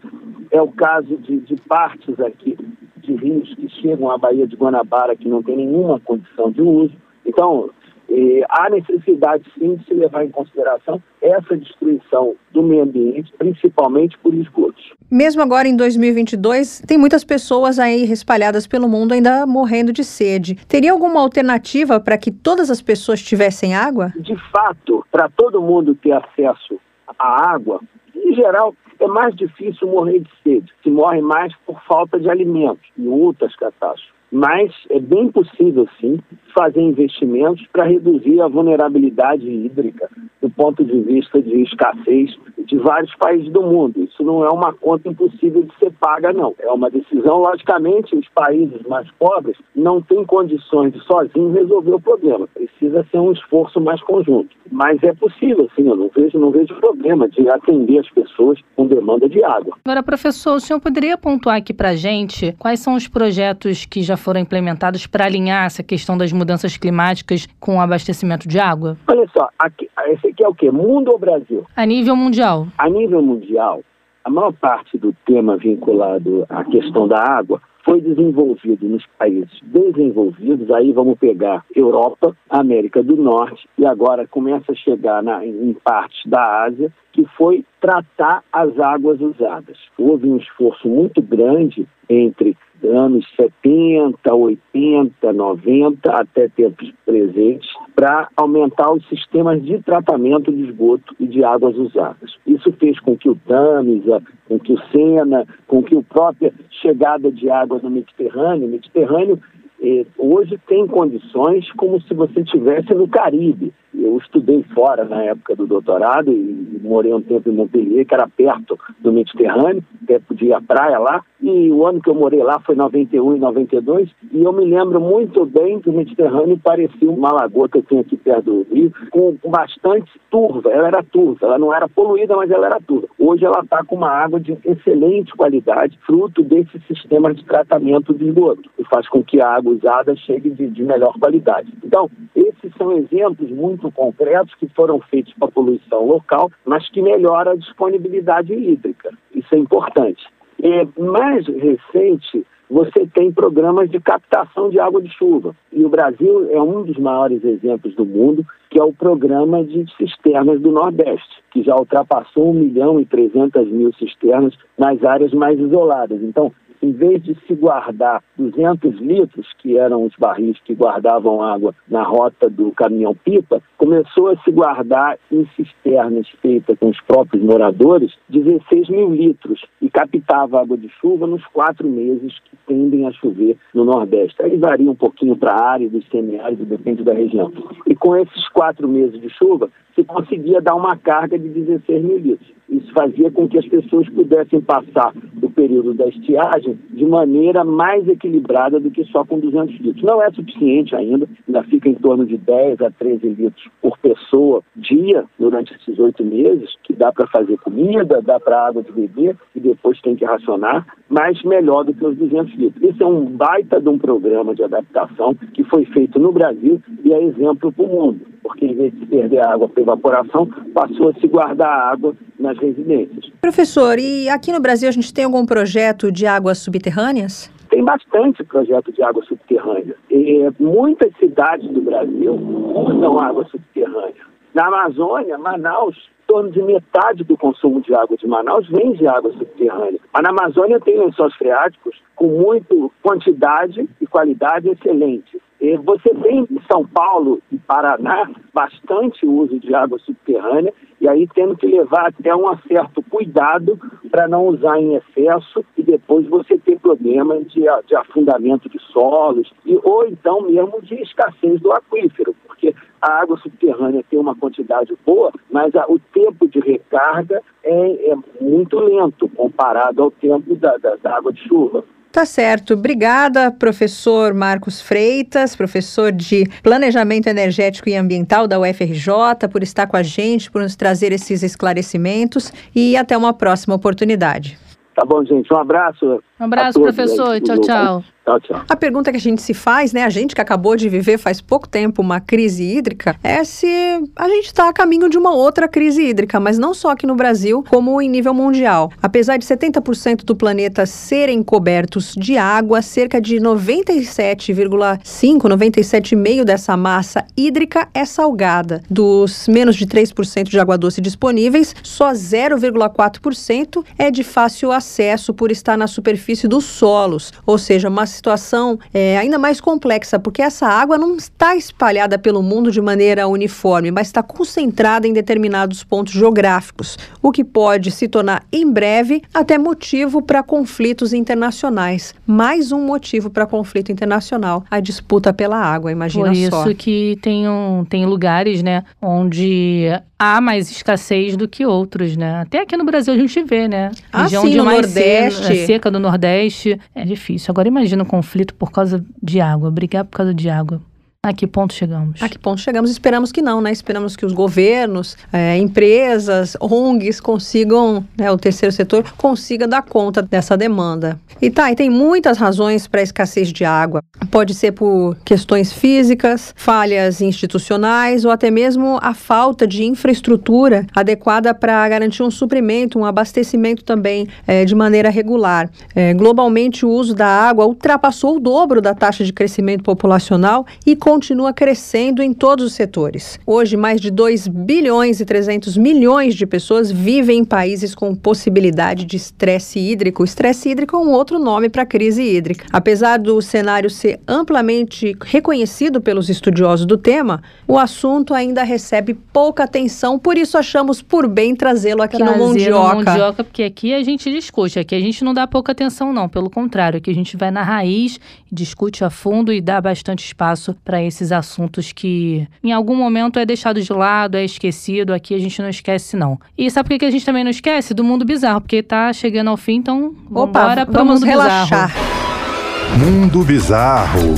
é o caso de, de partes aqui de rios que chegam à Baía de Guanabara que não tem nenhuma condição de uso. Então, e há necessidade, sim, de se levar em consideração essa destruição do meio ambiente, principalmente por esgotos.
Mesmo agora em 2022, tem muitas pessoas aí espalhadas pelo mundo ainda morrendo de sede. Teria alguma alternativa para que todas as pessoas tivessem água?
De fato, para todo mundo ter acesso à água, em geral, é mais difícil morrer de sede. Se morre mais por falta de alimentos e outras catástrofes mas é bem possível, sim, fazer investimentos para reduzir a vulnerabilidade hídrica do ponto de vista de escassez de vários países do mundo. Isso não é uma conta impossível de ser paga, não. É uma decisão, logicamente, os países mais pobres não têm condições de sozinhos resolver o problema. Precisa ser um esforço mais conjunto. Mas é possível, sim, eu não vejo, não vejo problema de atender as pessoas com demanda de água.
Agora, professor, o senhor poderia pontuar aqui para gente quais são os projetos que já foram implementados para alinhar essa questão das mudanças climáticas com o abastecimento de água?
Olha só, aqui, esse aqui é o quê? Mundo ou Brasil?
A nível mundial.
A nível mundial, a maior parte do tema vinculado à questão da água foi desenvolvido nos países desenvolvidos, aí vamos pegar Europa, América do Norte e agora começa a chegar na, em partes da Ásia, que foi tratar as águas usadas. Houve um esforço muito grande entre anos 70, 80, 90 até tempos presentes para aumentar os sistemas de tratamento de esgoto e de águas usadas. Isso fez com que o Tamisa, com que o Sena, com que a própria chegada de água no Mediterrâneo, o Mediterrâneo hoje tem condições como se você estivesse no Caribe. Eu estudei fora na época do doutorado e morei um tempo em Montpellier, que era perto do Mediterrâneo, até podia à praia lá, e o ano que eu morei lá foi 91 e 92, e eu me lembro muito bem que o Mediterrâneo parecia uma lagoa que eu tenho aqui perto do Rio, com bastante turva, ela era turva, ela não era poluída, mas ela era turva. Hoje ela está com uma água de excelente qualidade, fruto desse sistema de tratamento de esgoto, que faz com que a água usada chegue de, de melhor qualidade. Então, esses são exemplos muito concretos que foram feitos para a poluição local, mas que melhora a disponibilidade hídrica. Isso é importante. É, mais recente, você tem programas de captação de água de chuva. E o Brasil é um dos maiores exemplos do mundo, que é o programa de cisternas do Nordeste, que já ultrapassou 1 milhão e 300 mil cisternas nas áreas mais isoladas. Então, em vez de se guardar 200 litros, que eram os barris que guardavam água na rota do caminhão-pipa, começou a se guardar em cisternas feitas com os próprios moradores 16 mil litros e captava água de chuva nos quatro meses que tendem a chover no Nordeste. Aí varia um pouquinho para a área, semiáridos, depende da região. E com esses quatro meses de chuva, se conseguia dar uma carga de 16 mil litros. Isso fazia com que as pessoas pudessem passar o período da estiagem de maneira mais equilibrada do que só com 200 litros. Não é suficiente ainda, ainda fica em torno de 10 a 13 litros por pessoa dia durante esses oito meses, que dá para fazer comida, dá para água de beber e depois tem que racionar, mas melhor do que os 200 litros. Isso é um baita de um programa de adaptação que foi feito no Brasil e é exemplo para o mundo, porque em vez de perder água por evaporação, passou a se guardar água nas residências.
Professor, e aqui no Brasil a gente tem algum projeto de águas subterrâneas?
Tem bastante projeto de água subterrânea. E muitas cidades do Brasil usam água subterrânea. Na Amazônia, Manaus, em torno de metade do consumo de água de Manaus vem de água subterrânea. Mas na Amazônia tem lençóis freáticos com muita quantidade e qualidade excelente. E você tem em São Paulo e Paraná bastante uso de água subterrânea e aí tendo que levar até um certo cuidado para não usar em excesso e depois você ter problemas de, de afundamento de solos e, ou então mesmo de escassez do aquífero, porque a água subterrânea tem uma quantidade boa, mas a, o tempo de recarga é, é, muito lento comparado ao tempo da, da, da água de chuva.
Tá certo. Obrigada, professor Marcos Freitas, professor de Planejamento Energético e Ambiental da UFRJ, por estar com a gente, por nos trazer esses esclarecimentos e até uma próxima oportunidade.
Tá bom, gente. Um abraço.
Um abraço, professor. Tchau, tchau.
Tchau, tchau.
A pergunta que a gente se faz, né, a gente que acabou de viver faz pouco tempo uma crise hídrica, é se a gente está a caminho de uma outra crise hídrica, mas não só aqui no Brasil, como em nível mundial. Apesar de 70% do planeta serem cobertos de água, cerca de 97,5, 97,5 dessa massa hídrica é salgada. Dos menos de 3% de água doce disponíveis, só 0,4% é de fácil acesso por estar na superfície dos solos, ou seja, uma situação é, ainda mais complexa, porque essa água não está espalhada pelo mundo de maneira uniforme, mas está concentrada em determinados pontos geográficos, o que pode se tornar em breve até motivo para conflitos internacionais. Mais um motivo para conflito internacional, a disputa pela água, imagina
Por isso
só.
que tem, um, tem lugares, né, onde há mais escassez do que outros, né? Até aqui no Brasil a gente vê, né?
Ah,
Região
sim,
de
no
mais
Nordeste.
Seca, seca do Nordeste é difícil. Agora imagina um conflito por causa de água, brigar por causa de água. A que ponto chegamos?
A que ponto chegamos? Esperamos que não, né? Esperamos que os governos, é, empresas, ONGs consigam, né, o terceiro setor consiga dar conta dessa demanda. E tá, e tem muitas razões para a escassez de água. Pode ser por questões físicas, falhas institucionais ou até mesmo a falta de infraestrutura adequada para garantir um suprimento, um abastecimento também é, de maneira regular. É, globalmente, o uso da água ultrapassou o dobro da taxa de crescimento populacional e continua crescendo em todos os setores. Hoje, mais de 2 bilhões e 300 milhões de pessoas vivem em países com possibilidade de estresse hídrico. Estresse hídrico é um outro nome para a crise hídrica. Apesar do cenário ser amplamente reconhecido pelos estudiosos do tema, o assunto ainda recebe pouca atenção, por isso achamos por bem trazê-lo aqui
Trazer
no Mundioca.
No Mundioca, porque aqui a gente discute, aqui a gente não dá pouca atenção, não. Pelo contrário, aqui a gente vai na raiz, discute a fundo e dá bastante espaço para esses assuntos que em algum momento é deixado de lado, é esquecido. Aqui a gente não esquece, não. E sabe por que a gente também não esquece? Do mundo bizarro, porque tá chegando ao fim, então
Opa,
vambora pro
vamos
mundo
relaxar.
bizarro.
Mundo Bizarro.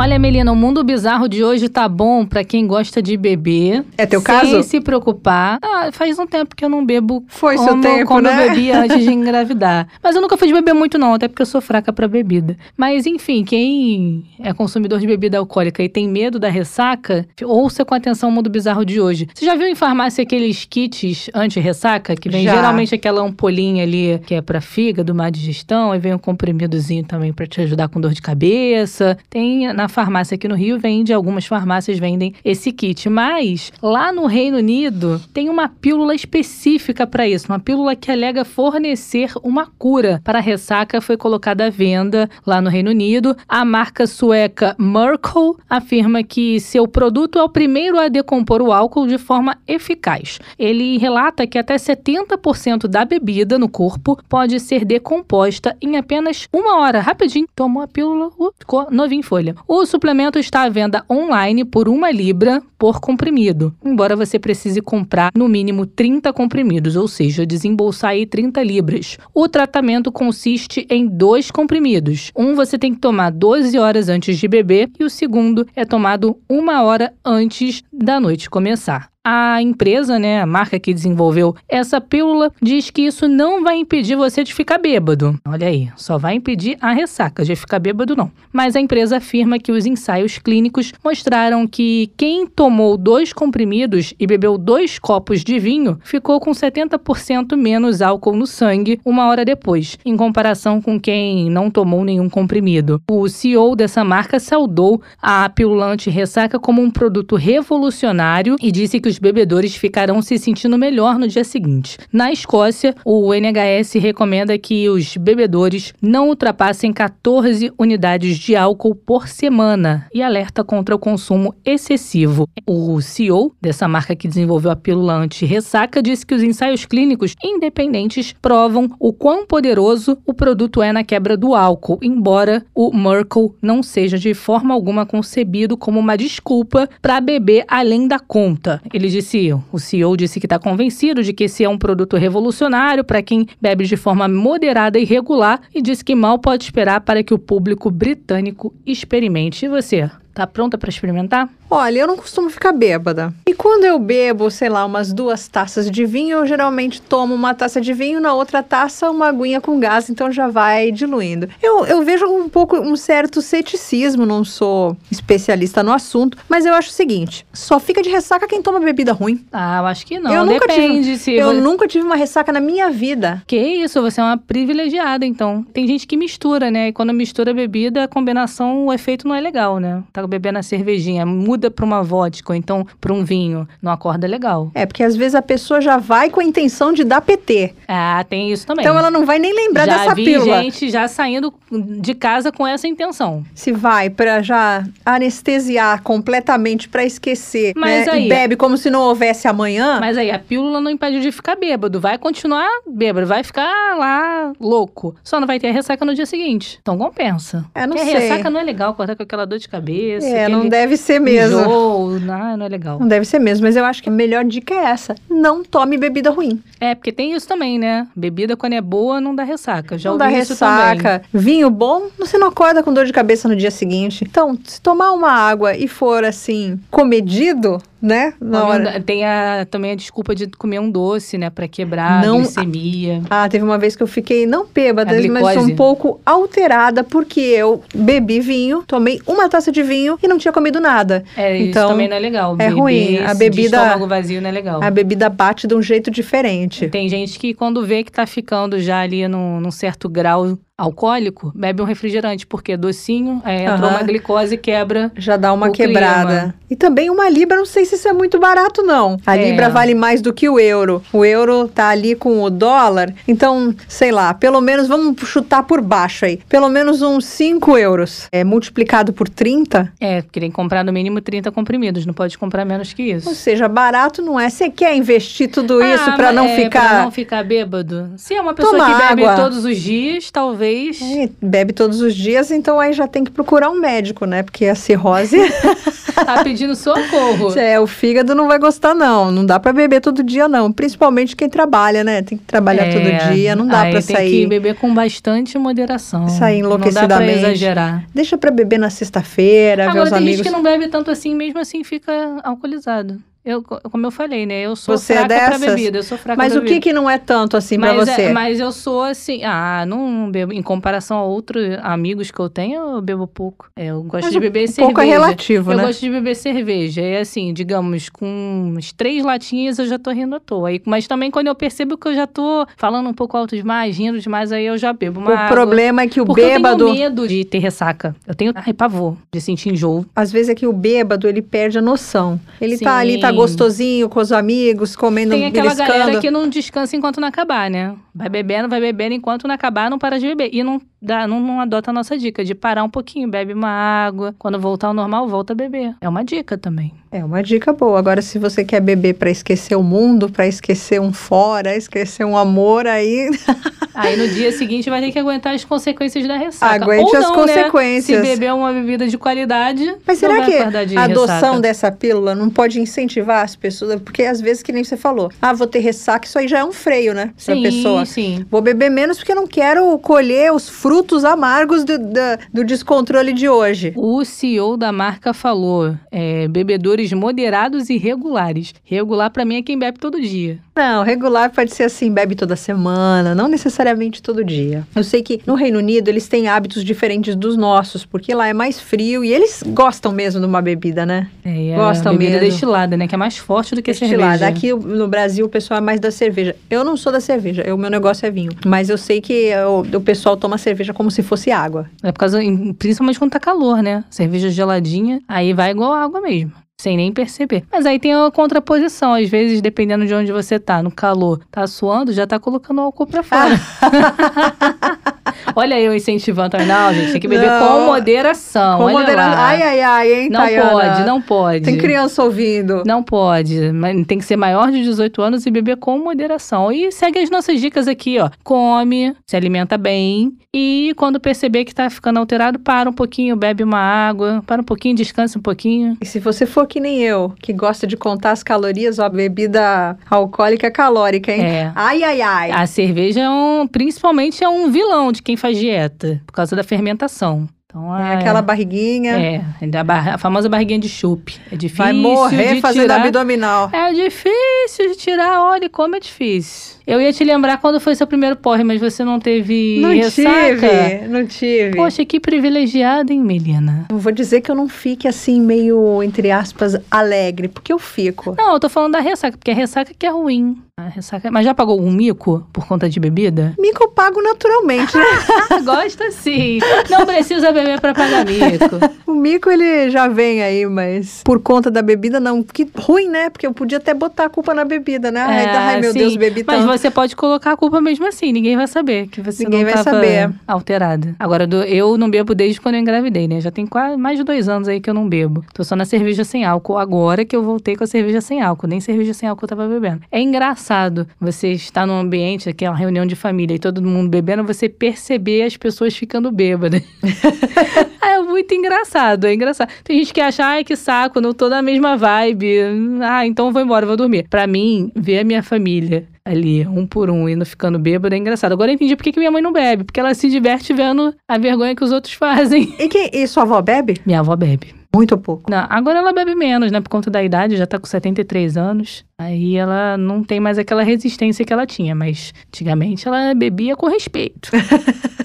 Olha, Melina, o mundo bizarro de hoje tá bom pra quem gosta de beber.
É teu
sem
caso?
se preocupar. Ah, faz um tempo que eu não bebo
Foi
como,
seu tempo,
como
né?
eu bebia antes de engravidar. Mas eu nunca fui de beber muito não, até porque eu sou fraca pra bebida. Mas enfim, quem é consumidor de bebida alcoólica e tem medo da ressaca, ouça com atenção o mundo bizarro de hoje. Você já viu em farmácia aqueles kits anti-ressaca? Que vem
Já.
geralmente aquela ampolinha ali que é pra fígado, má digestão, e vem um comprimidozinho também pra te ajudar com dor de cabeça. Tem na farmácia aqui no Rio, vende, algumas farmácias vendem esse kit. Mas lá no Reino Unido tem uma pílula específica para isso, uma pílula que alega fornecer uma cura para a ressaca foi colocada à venda lá no Reino Unido. A marca sueca Merkel afirma que seu produto é o primeiro a decompor o álcool de forma eficaz. Ele relata que até 70% da bebida no corpo pode ser decomposta em apenas uma hora. Rapidinho, tomou a pílula, ficou novinho em folha. O suplemento está à venda online por uma libra por comprimido, embora você precise comprar no mínimo 30 comprimidos, ou seja, desembolsar aí 30 libras. O tratamento consiste em dois comprimidos. Um você tem que tomar 12 horas antes de beber e o segundo é tomado uma hora antes da noite começar. A empresa, né, a marca que desenvolveu essa pílula, diz que isso não vai impedir você de ficar bêbado. Olha aí, só vai impedir a ressaca, de ficar bêbado não. Mas a empresa afirma que os ensaios clínicos mostraram que quem tomou dois comprimidos e bebeu dois copos de vinho ficou com 70% menos álcool no sangue uma hora depois, em comparação com quem não tomou nenhum comprimido. O CEO dessa marca saudou a pílula anti-ressaca como um produto revolucionário e disse que os bebedores ficarão se sentindo melhor no dia seguinte. Na Escócia, o NHS recomenda que os bebedores não ultrapassem 14 unidades de álcool por semana e alerta contra o consumo excessivo. O CEO dessa marca que desenvolveu a pílula anti-ressaca disse que os ensaios clínicos independentes provam o quão poderoso o produto é na quebra do álcool, embora o Merkel não seja de forma alguma concebido como uma desculpa para beber além da conta. Ele disse, o CEO disse que está convencido de que esse é um produto revolucionário para quem bebe de forma moderada e regular e disse que mal pode esperar para que o público britânico experimente. E você? Tá pronta para experimentar?
Olha, eu não costumo ficar bêbada. E quando eu bebo, sei lá, umas duas taças de vinho, eu geralmente tomo uma taça de vinho, na outra taça uma aguinha com gás, então já vai diluindo. Eu, eu vejo um pouco um certo ceticismo, não sou especialista no assunto, mas eu acho o seguinte: só fica de ressaca quem toma bebida ruim.
Ah, eu acho que não.
eu nunca
Depende
tive,
se
eu
vo-
nunca tive uma ressaca na minha vida.
Que isso, você é uma privilegiada, então. Tem gente que mistura, né? E quando mistura bebida, a combinação, o efeito não é legal, né? Tá bebendo a cervejinha, muda pra uma vodka, ou então pra um vinho. Não acorda legal.
É, porque às vezes a pessoa já vai com a intenção de dar PT.
Ah, tem isso também.
Então ela não vai nem lembrar
já
dessa
vi
pílula.
gente já saindo de casa com essa intenção.
Se vai pra já anestesiar completamente pra esquecer,
Mas
né?
aí-
E bebe como se não houvesse amanhã.
Mas aí, a pílula não impede de ficar bêbado. Vai continuar bêbado, vai ficar lá louco. Só não vai ter a ressaca no dia seguinte. Então compensa.
É, não
Porque
sei.
a ressaca não é legal, acordar com aquela dor de cabeça.
É, não deve ser mesmo.
Não, não é legal.
Não deve ser mesmo, mas eu acho que a melhor dica é essa: não tome bebida ruim.
É, porque tem isso também, né? Bebida, quando é boa, não dá ressaca. Já
não dá ressaca. Vinho bom, você não acorda com dor de cabeça no dia seguinte. Então, se tomar uma água e for assim, comedido, né? Na hora.
Tem a, também a desculpa de comer um doce, né? Pra quebrar
Não-
a glicemia.
Ah, teve uma vez que eu fiquei não bêbada, mas um pouco alterada, porque eu bebi vinho, tomei uma taça de vinho e não tinha comido nada.
É,
Então,
isso também não é legal.
é
Beber
ruim. A bebida-
estômago vazio não é legal.
A bebida bate de um jeito diferente.
Tem gente que quando vê que tá ficando já ali num, num certo grau alcoólico, bebe um refrigerante, porque docinho, é, entrou
Aham.
uma glicose e quebra.
Já dá uma quebrada.
clima.
E também uma libra, não sei se isso é muito barato, não. A
É.
libra vale mais do que o euro. O euro tá ali com o dólar. Então, sei lá, pelo menos, vamos chutar por baixo aí. Pelo menos uns 5 euros. É multiplicado por 30.
É, querem comprar no mínimo 30 comprimidos, não pode comprar menos que isso.
Ou seja, barato não é. Você quer investir tudo isso
Ah,
pra
mas
não
é,
ficar.
Pra não ficar bêbado. Se é uma pessoa
Toma
que bebe
água.
todos os dias, talvez talvez.
É, bebe todos os dias, então aí já tem que procurar um médico, né? Porque a cirrose.
tá pedindo socorro.
É, o fígado não vai gostar, não. Não dá pra beber todo dia, não. Principalmente quem trabalha, né? Tem que trabalhar
É,
todo dia, não dá
aí
pra
tem
sair.
que beber com bastante moderação.
Sair
Não dá pra
enlouquecidamente.
exagerar.
Deixa pra beber na sexta-feira, ver
Agora
os
tem
amigos.
gente que não bebe tanto assim, mesmo assim fica alcoolizado. Eu, como eu falei, né? Eu sou
Você é
fraca pra
dessas?
bebida. Eu sou fraca
Mas
pra
o que que não é tanto assim pra
mas, é-
você?
mas eu sou assim, ah, não bebo. Em comparação a outros amigos que eu tenho, eu bebo pouco. É, eu gosto
Mas
de
um
beber cerveja.
pouco é relativo,
eu
né?
gosto de beber cerveja. É assim, digamos, com uns três latinhas eu já tô rindo à toa. Mas também quando eu percebo que eu já tô falando um pouco alto demais, rindo demais, aí eu já bebo
O
água.
problema é que o
Porque
bêbado,
eu tenho medo de ter ressaca. Eu tenho, ai, pavor de sentir enjoo.
às vezes é que o bêbado, ele perde a noção. Ele tá ali, tá
Sim.
Gostosinho com os amigos, comendo,
Tem aquela
beliscando.
galera que não descansa enquanto não acabar, né? Vai bebendo, vai bebendo, enquanto não acabar, não para de beber. E não, dá, não, não adota a nossa dica de parar um pouquinho, bebe uma água. Quando voltar ao normal, volta a beber. É uma dica também.
É uma dica boa. Agora, se você quer beber pra esquecer o mundo, pra esquecer um fora, esquecer um amor, aí
Aí no dia seguinte vai ter que aguentar as consequências da ressaca.
Aguente
Ou
as
não,
consequências.
Né? Se beber uma bebida de qualidade,
Mas
não
será que a adoção
ressaca.
dessa pílula não pode incentivar as pessoas? Porque às vezes, que nem você falou, ah, vou ter ressaca, isso aí já é um freio, né? Pra
Sim,
pessoa.
sim.
Vou beber menos porque eu não quero colher os frutos amargos do, da- do descontrole de hoje.
O CEO da marca falou: é, bebedores moderados e regulares. Regular pra mim é quem bebe todo dia.
Não, regular pode ser assim, bebe toda semana, não necessariamente todo dia. Eu sei que no Reino Unido eles têm hábitos diferentes dos nossos, porque lá é mais frio e eles gostam mesmo de uma bebida, né?
É, e a
Gostam
bebida
mesmo.
destilada, né? Que é mais forte do que
Destilada.
cerveja.
Aqui no Brasil o pessoal é mais da cerveja. Eu não sou da cerveja, o meu negócio é vinho. Mas eu sei que o, o pessoal toma cerveja como se fosse água.
É por causa, principalmente quando tá calor, né? Cerveja geladinha, aí vai igual água mesmo. Sem nem perceber. Mas aí tem a contraposição. Às vezes, dependendo de onde você tá, no calor, tá suando, já tá colocando álcool pra fora. Olha eu incentivando. Não, gente, tem que beber
Não.
com moderação.
Com moderação. Ai, ai, ai, hein,
não
Tayana?
pode, não pode.
Tem criança ouvindo.
Não pode, tem que ser maior de 18 anos e beber com moderação. E segue as nossas dicas aqui, ó. Come, se alimenta bem e quando perceber que tá ficando alterado, para um pouquinho, bebe uma água, para um pouquinho, descansa um pouquinho.
E se você for que nem eu, que gosta de contar as calorias, ó, bebida alcoólica é calórica, hein?
É.
Ai, ai, ai.
A cerveja é um, principalmente é um vilão de quem faz dieta, por causa da fermentação. Então,
É
ah,
aquela barriguinha.
É, a, a famosa barriguinha de chupe. É difícil
Vai morrer
de
fazendo
tirar.
abdominal.
É difícil de tirar, olha como é difícil. Eu ia te lembrar quando foi seu primeiro porre, mas você não teve
Não
ressaca.
tive, não tive.
Poxa, que privilegiada, hein, Melina?
Eu Vou dizer que eu não fique assim, meio, entre aspas, alegre, porque eu fico.
Não, eu tô falando da ressaca, porque a ressaca que é ruim. Ressaca... Mas já pagou algum mico por conta de bebida?
Mico eu pago naturalmente, né?
Gosta sim. Não precisa beber pra pagar mico.
o mico, ele já vem aí, mas por conta da bebida, não. Que ruim, né? Porque eu podia até botar a culpa na bebida, né? Ai,
É,
ai, meu
sim.
Deus, bebi
Mas
tanto.
Você pode colocar a culpa mesmo assim, ninguém vai saber que você
Ninguém
não
vai
tava
saber.
alterada. Agora, do- eu não bebo desde quando eu engravidei, né? Já tem quase mais de dois anos aí que eu não bebo. Tô só na cerveja sem álcool. Agora que eu voltei com a cerveja sem álcool. Nem cerveja sem álcool eu tava bebendo. É engraçado você estar num ambiente, aquela reunião de família e todo mundo bebendo, você perceber as pessoas ficando bêbadas. é muito engraçado, é engraçado. Tem gente que acha, ai, que saco, não tô na mesma vibe. Ah, então vou embora, vou dormir. Pra mim, ver a minha família ali, um por um, indo ficando bêbado é engraçado. Agora eu entendi por que que minha mãe não bebe. Porque ela se diverte vendo a vergonha que os outros fazem.
E, quem, e sua avó bebe?
Minha avó bebe.
Muito pouco.
Não, agora ela bebe menos, né? Por conta da idade, já tá com 73 anos. Aí ela não tem mais aquela resistência que ela tinha. Mas antigamente ela bebia com respeito.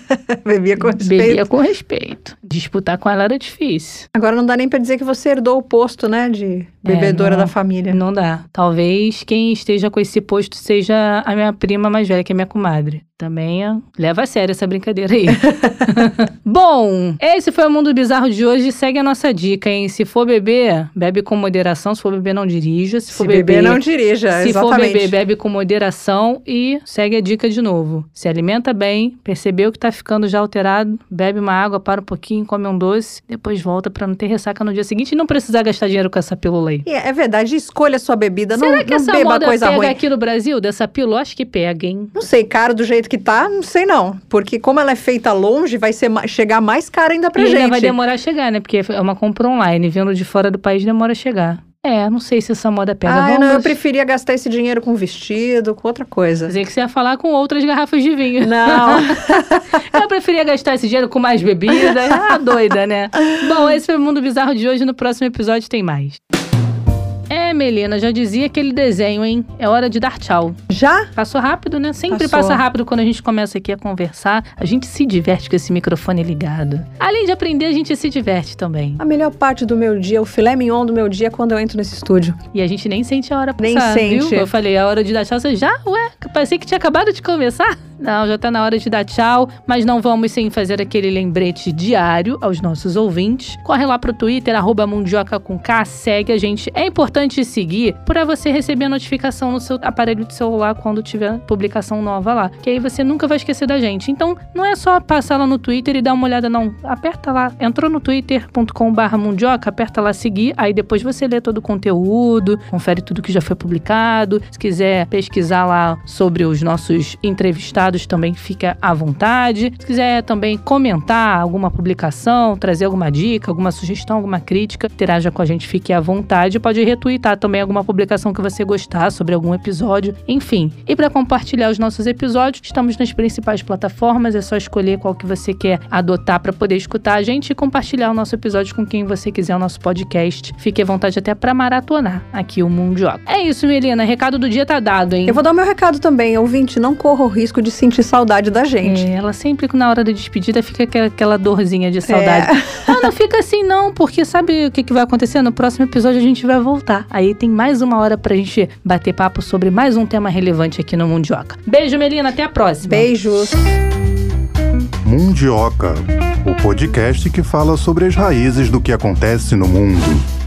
Bebia com respeito.
Bebia com respeito. Disputar com ela era difícil.
Agora não dá nem pra dizer que você herdou o posto, né? De bebedora
não.
da família.
Não dá. Talvez quem esteja com esse posto seja a minha prima mais velha, que é minha comadre. Também leva a sério essa brincadeira aí. Bom, esse foi o Mundo Bizarro de hoje. Segue a nossa dica, hein? Se for beber, bebe com moderação. Se for beber, não dirija. Se for
Se beber, não dirija,
Se for
exatamente.
beber, bebe com moderação e segue a dica de novo. Se alimenta bem, percebeu que tá ficando já alterado, bebe uma água, para um pouquinho, come um doce, depois volta pra não ter ressaca no dia seguinte e não precisar gastar dinheiro com essa pílula aí.
E é verdade, escolha sua bebida,
Será
não,
que
não
essa
beba
moda
coisa
pega
ruim.
aqui no Brasil, dessa pílula? Acho que pega, hein?
Não sei, caro do jeito que tá, não sei não. Porque como ela é feita longe, vai ser chegar mais cara ainda pra
e
gente.
ainda vai demorar a chegar, né? Porque é uma compra online, vindo de fora do país demora a chegar. É, não sei se essa moda pega.
Ah,
Vamos
não, eu preferia gastar esse dinheiro com vestido, com outra coisa.
dizer que você ia falar com outras garrafas de vinho.
Não.
Eu preferia gastar esse dinheiro com mais bebida. Ah, doida, né? Bom, esse foi o Mundo Bizarro de hoje. No próximo episódio tem mais. É, Melina, já dizia aquele desenho, hein? É hora de dar tchau.
Já?
Passou rápido, né? Sempre
Passou.
passa rápido quando a gente começa aqui a conversar. A gente se diverte com esse microfone ligado. Além de aprender, a gente se diverte também.
A melhor parte do meu dia, o filé mignon do meu dia é quando eu entro nesse estúdio.
E a gente nem sente a hora passar,
Nem sente.
viu? Eu falei, a hora de dar tchau. Você já? Ué, pensei que tinha acabado de começar. Não, já tá na hora de dar tchau, mas não vamos sem fazer aquele lembrete diário aos nossos ouvintes. Corre lá pro Twitter, arroba Mundioca com K, segue a gente. É importante seguir para você receber a notificação no seu aparelho de celular quando tiver publicação nova lá. Que aí você nunca vai esquecer da gente. Então, não é só passar lá no Twitter e dar uma olhada, não. Aperta lá, entrou no twitter.com.br mundioca, aperta lá seguir, aí depois você lê todo o conteúdo, confere tudo que já foi publicado. Se quiser pesquisar lá sobre os nossos entrevistados, também fica à vontade. Se quiser também comentar alguma publicação, trazer alguma dica, alguma sugestão, alguma crítica, interaja com a gente, fique à vontade. Pode retweetar também alguma publicação que você gostar sobre algum episódio, enfim. E para compartilhar os nossos episódios, estamos nas principais plataformas, é só escolher qual que você quer adotar para poder escutar a gente e compartilhar o nosso episódio com quem você quiser, o nosso podcast. Fique à vontade até para maratonar aqui o Mundioca. É isso, Melina, recado do dia tá dado, hein?
Eu vou dar o meu recado também, ouvinte, não corra o risco de sentir saudade da gente.
É, ela sempre, na hora da despedida, fica aquela, aquela dorzinha de saudade. Ah, não fica assim não, porque sabe o que, que vai acontecer? No próximo episódio a gente vai voltar. Aí tem mais uma hora pra gente bater papo sobre mais um tema relevante aqui no Mundioca. Beijo, Melina, até a próxima.
Beijos.
Mundioca, o podcast que fala sobre as raízes do que acontece no mundo.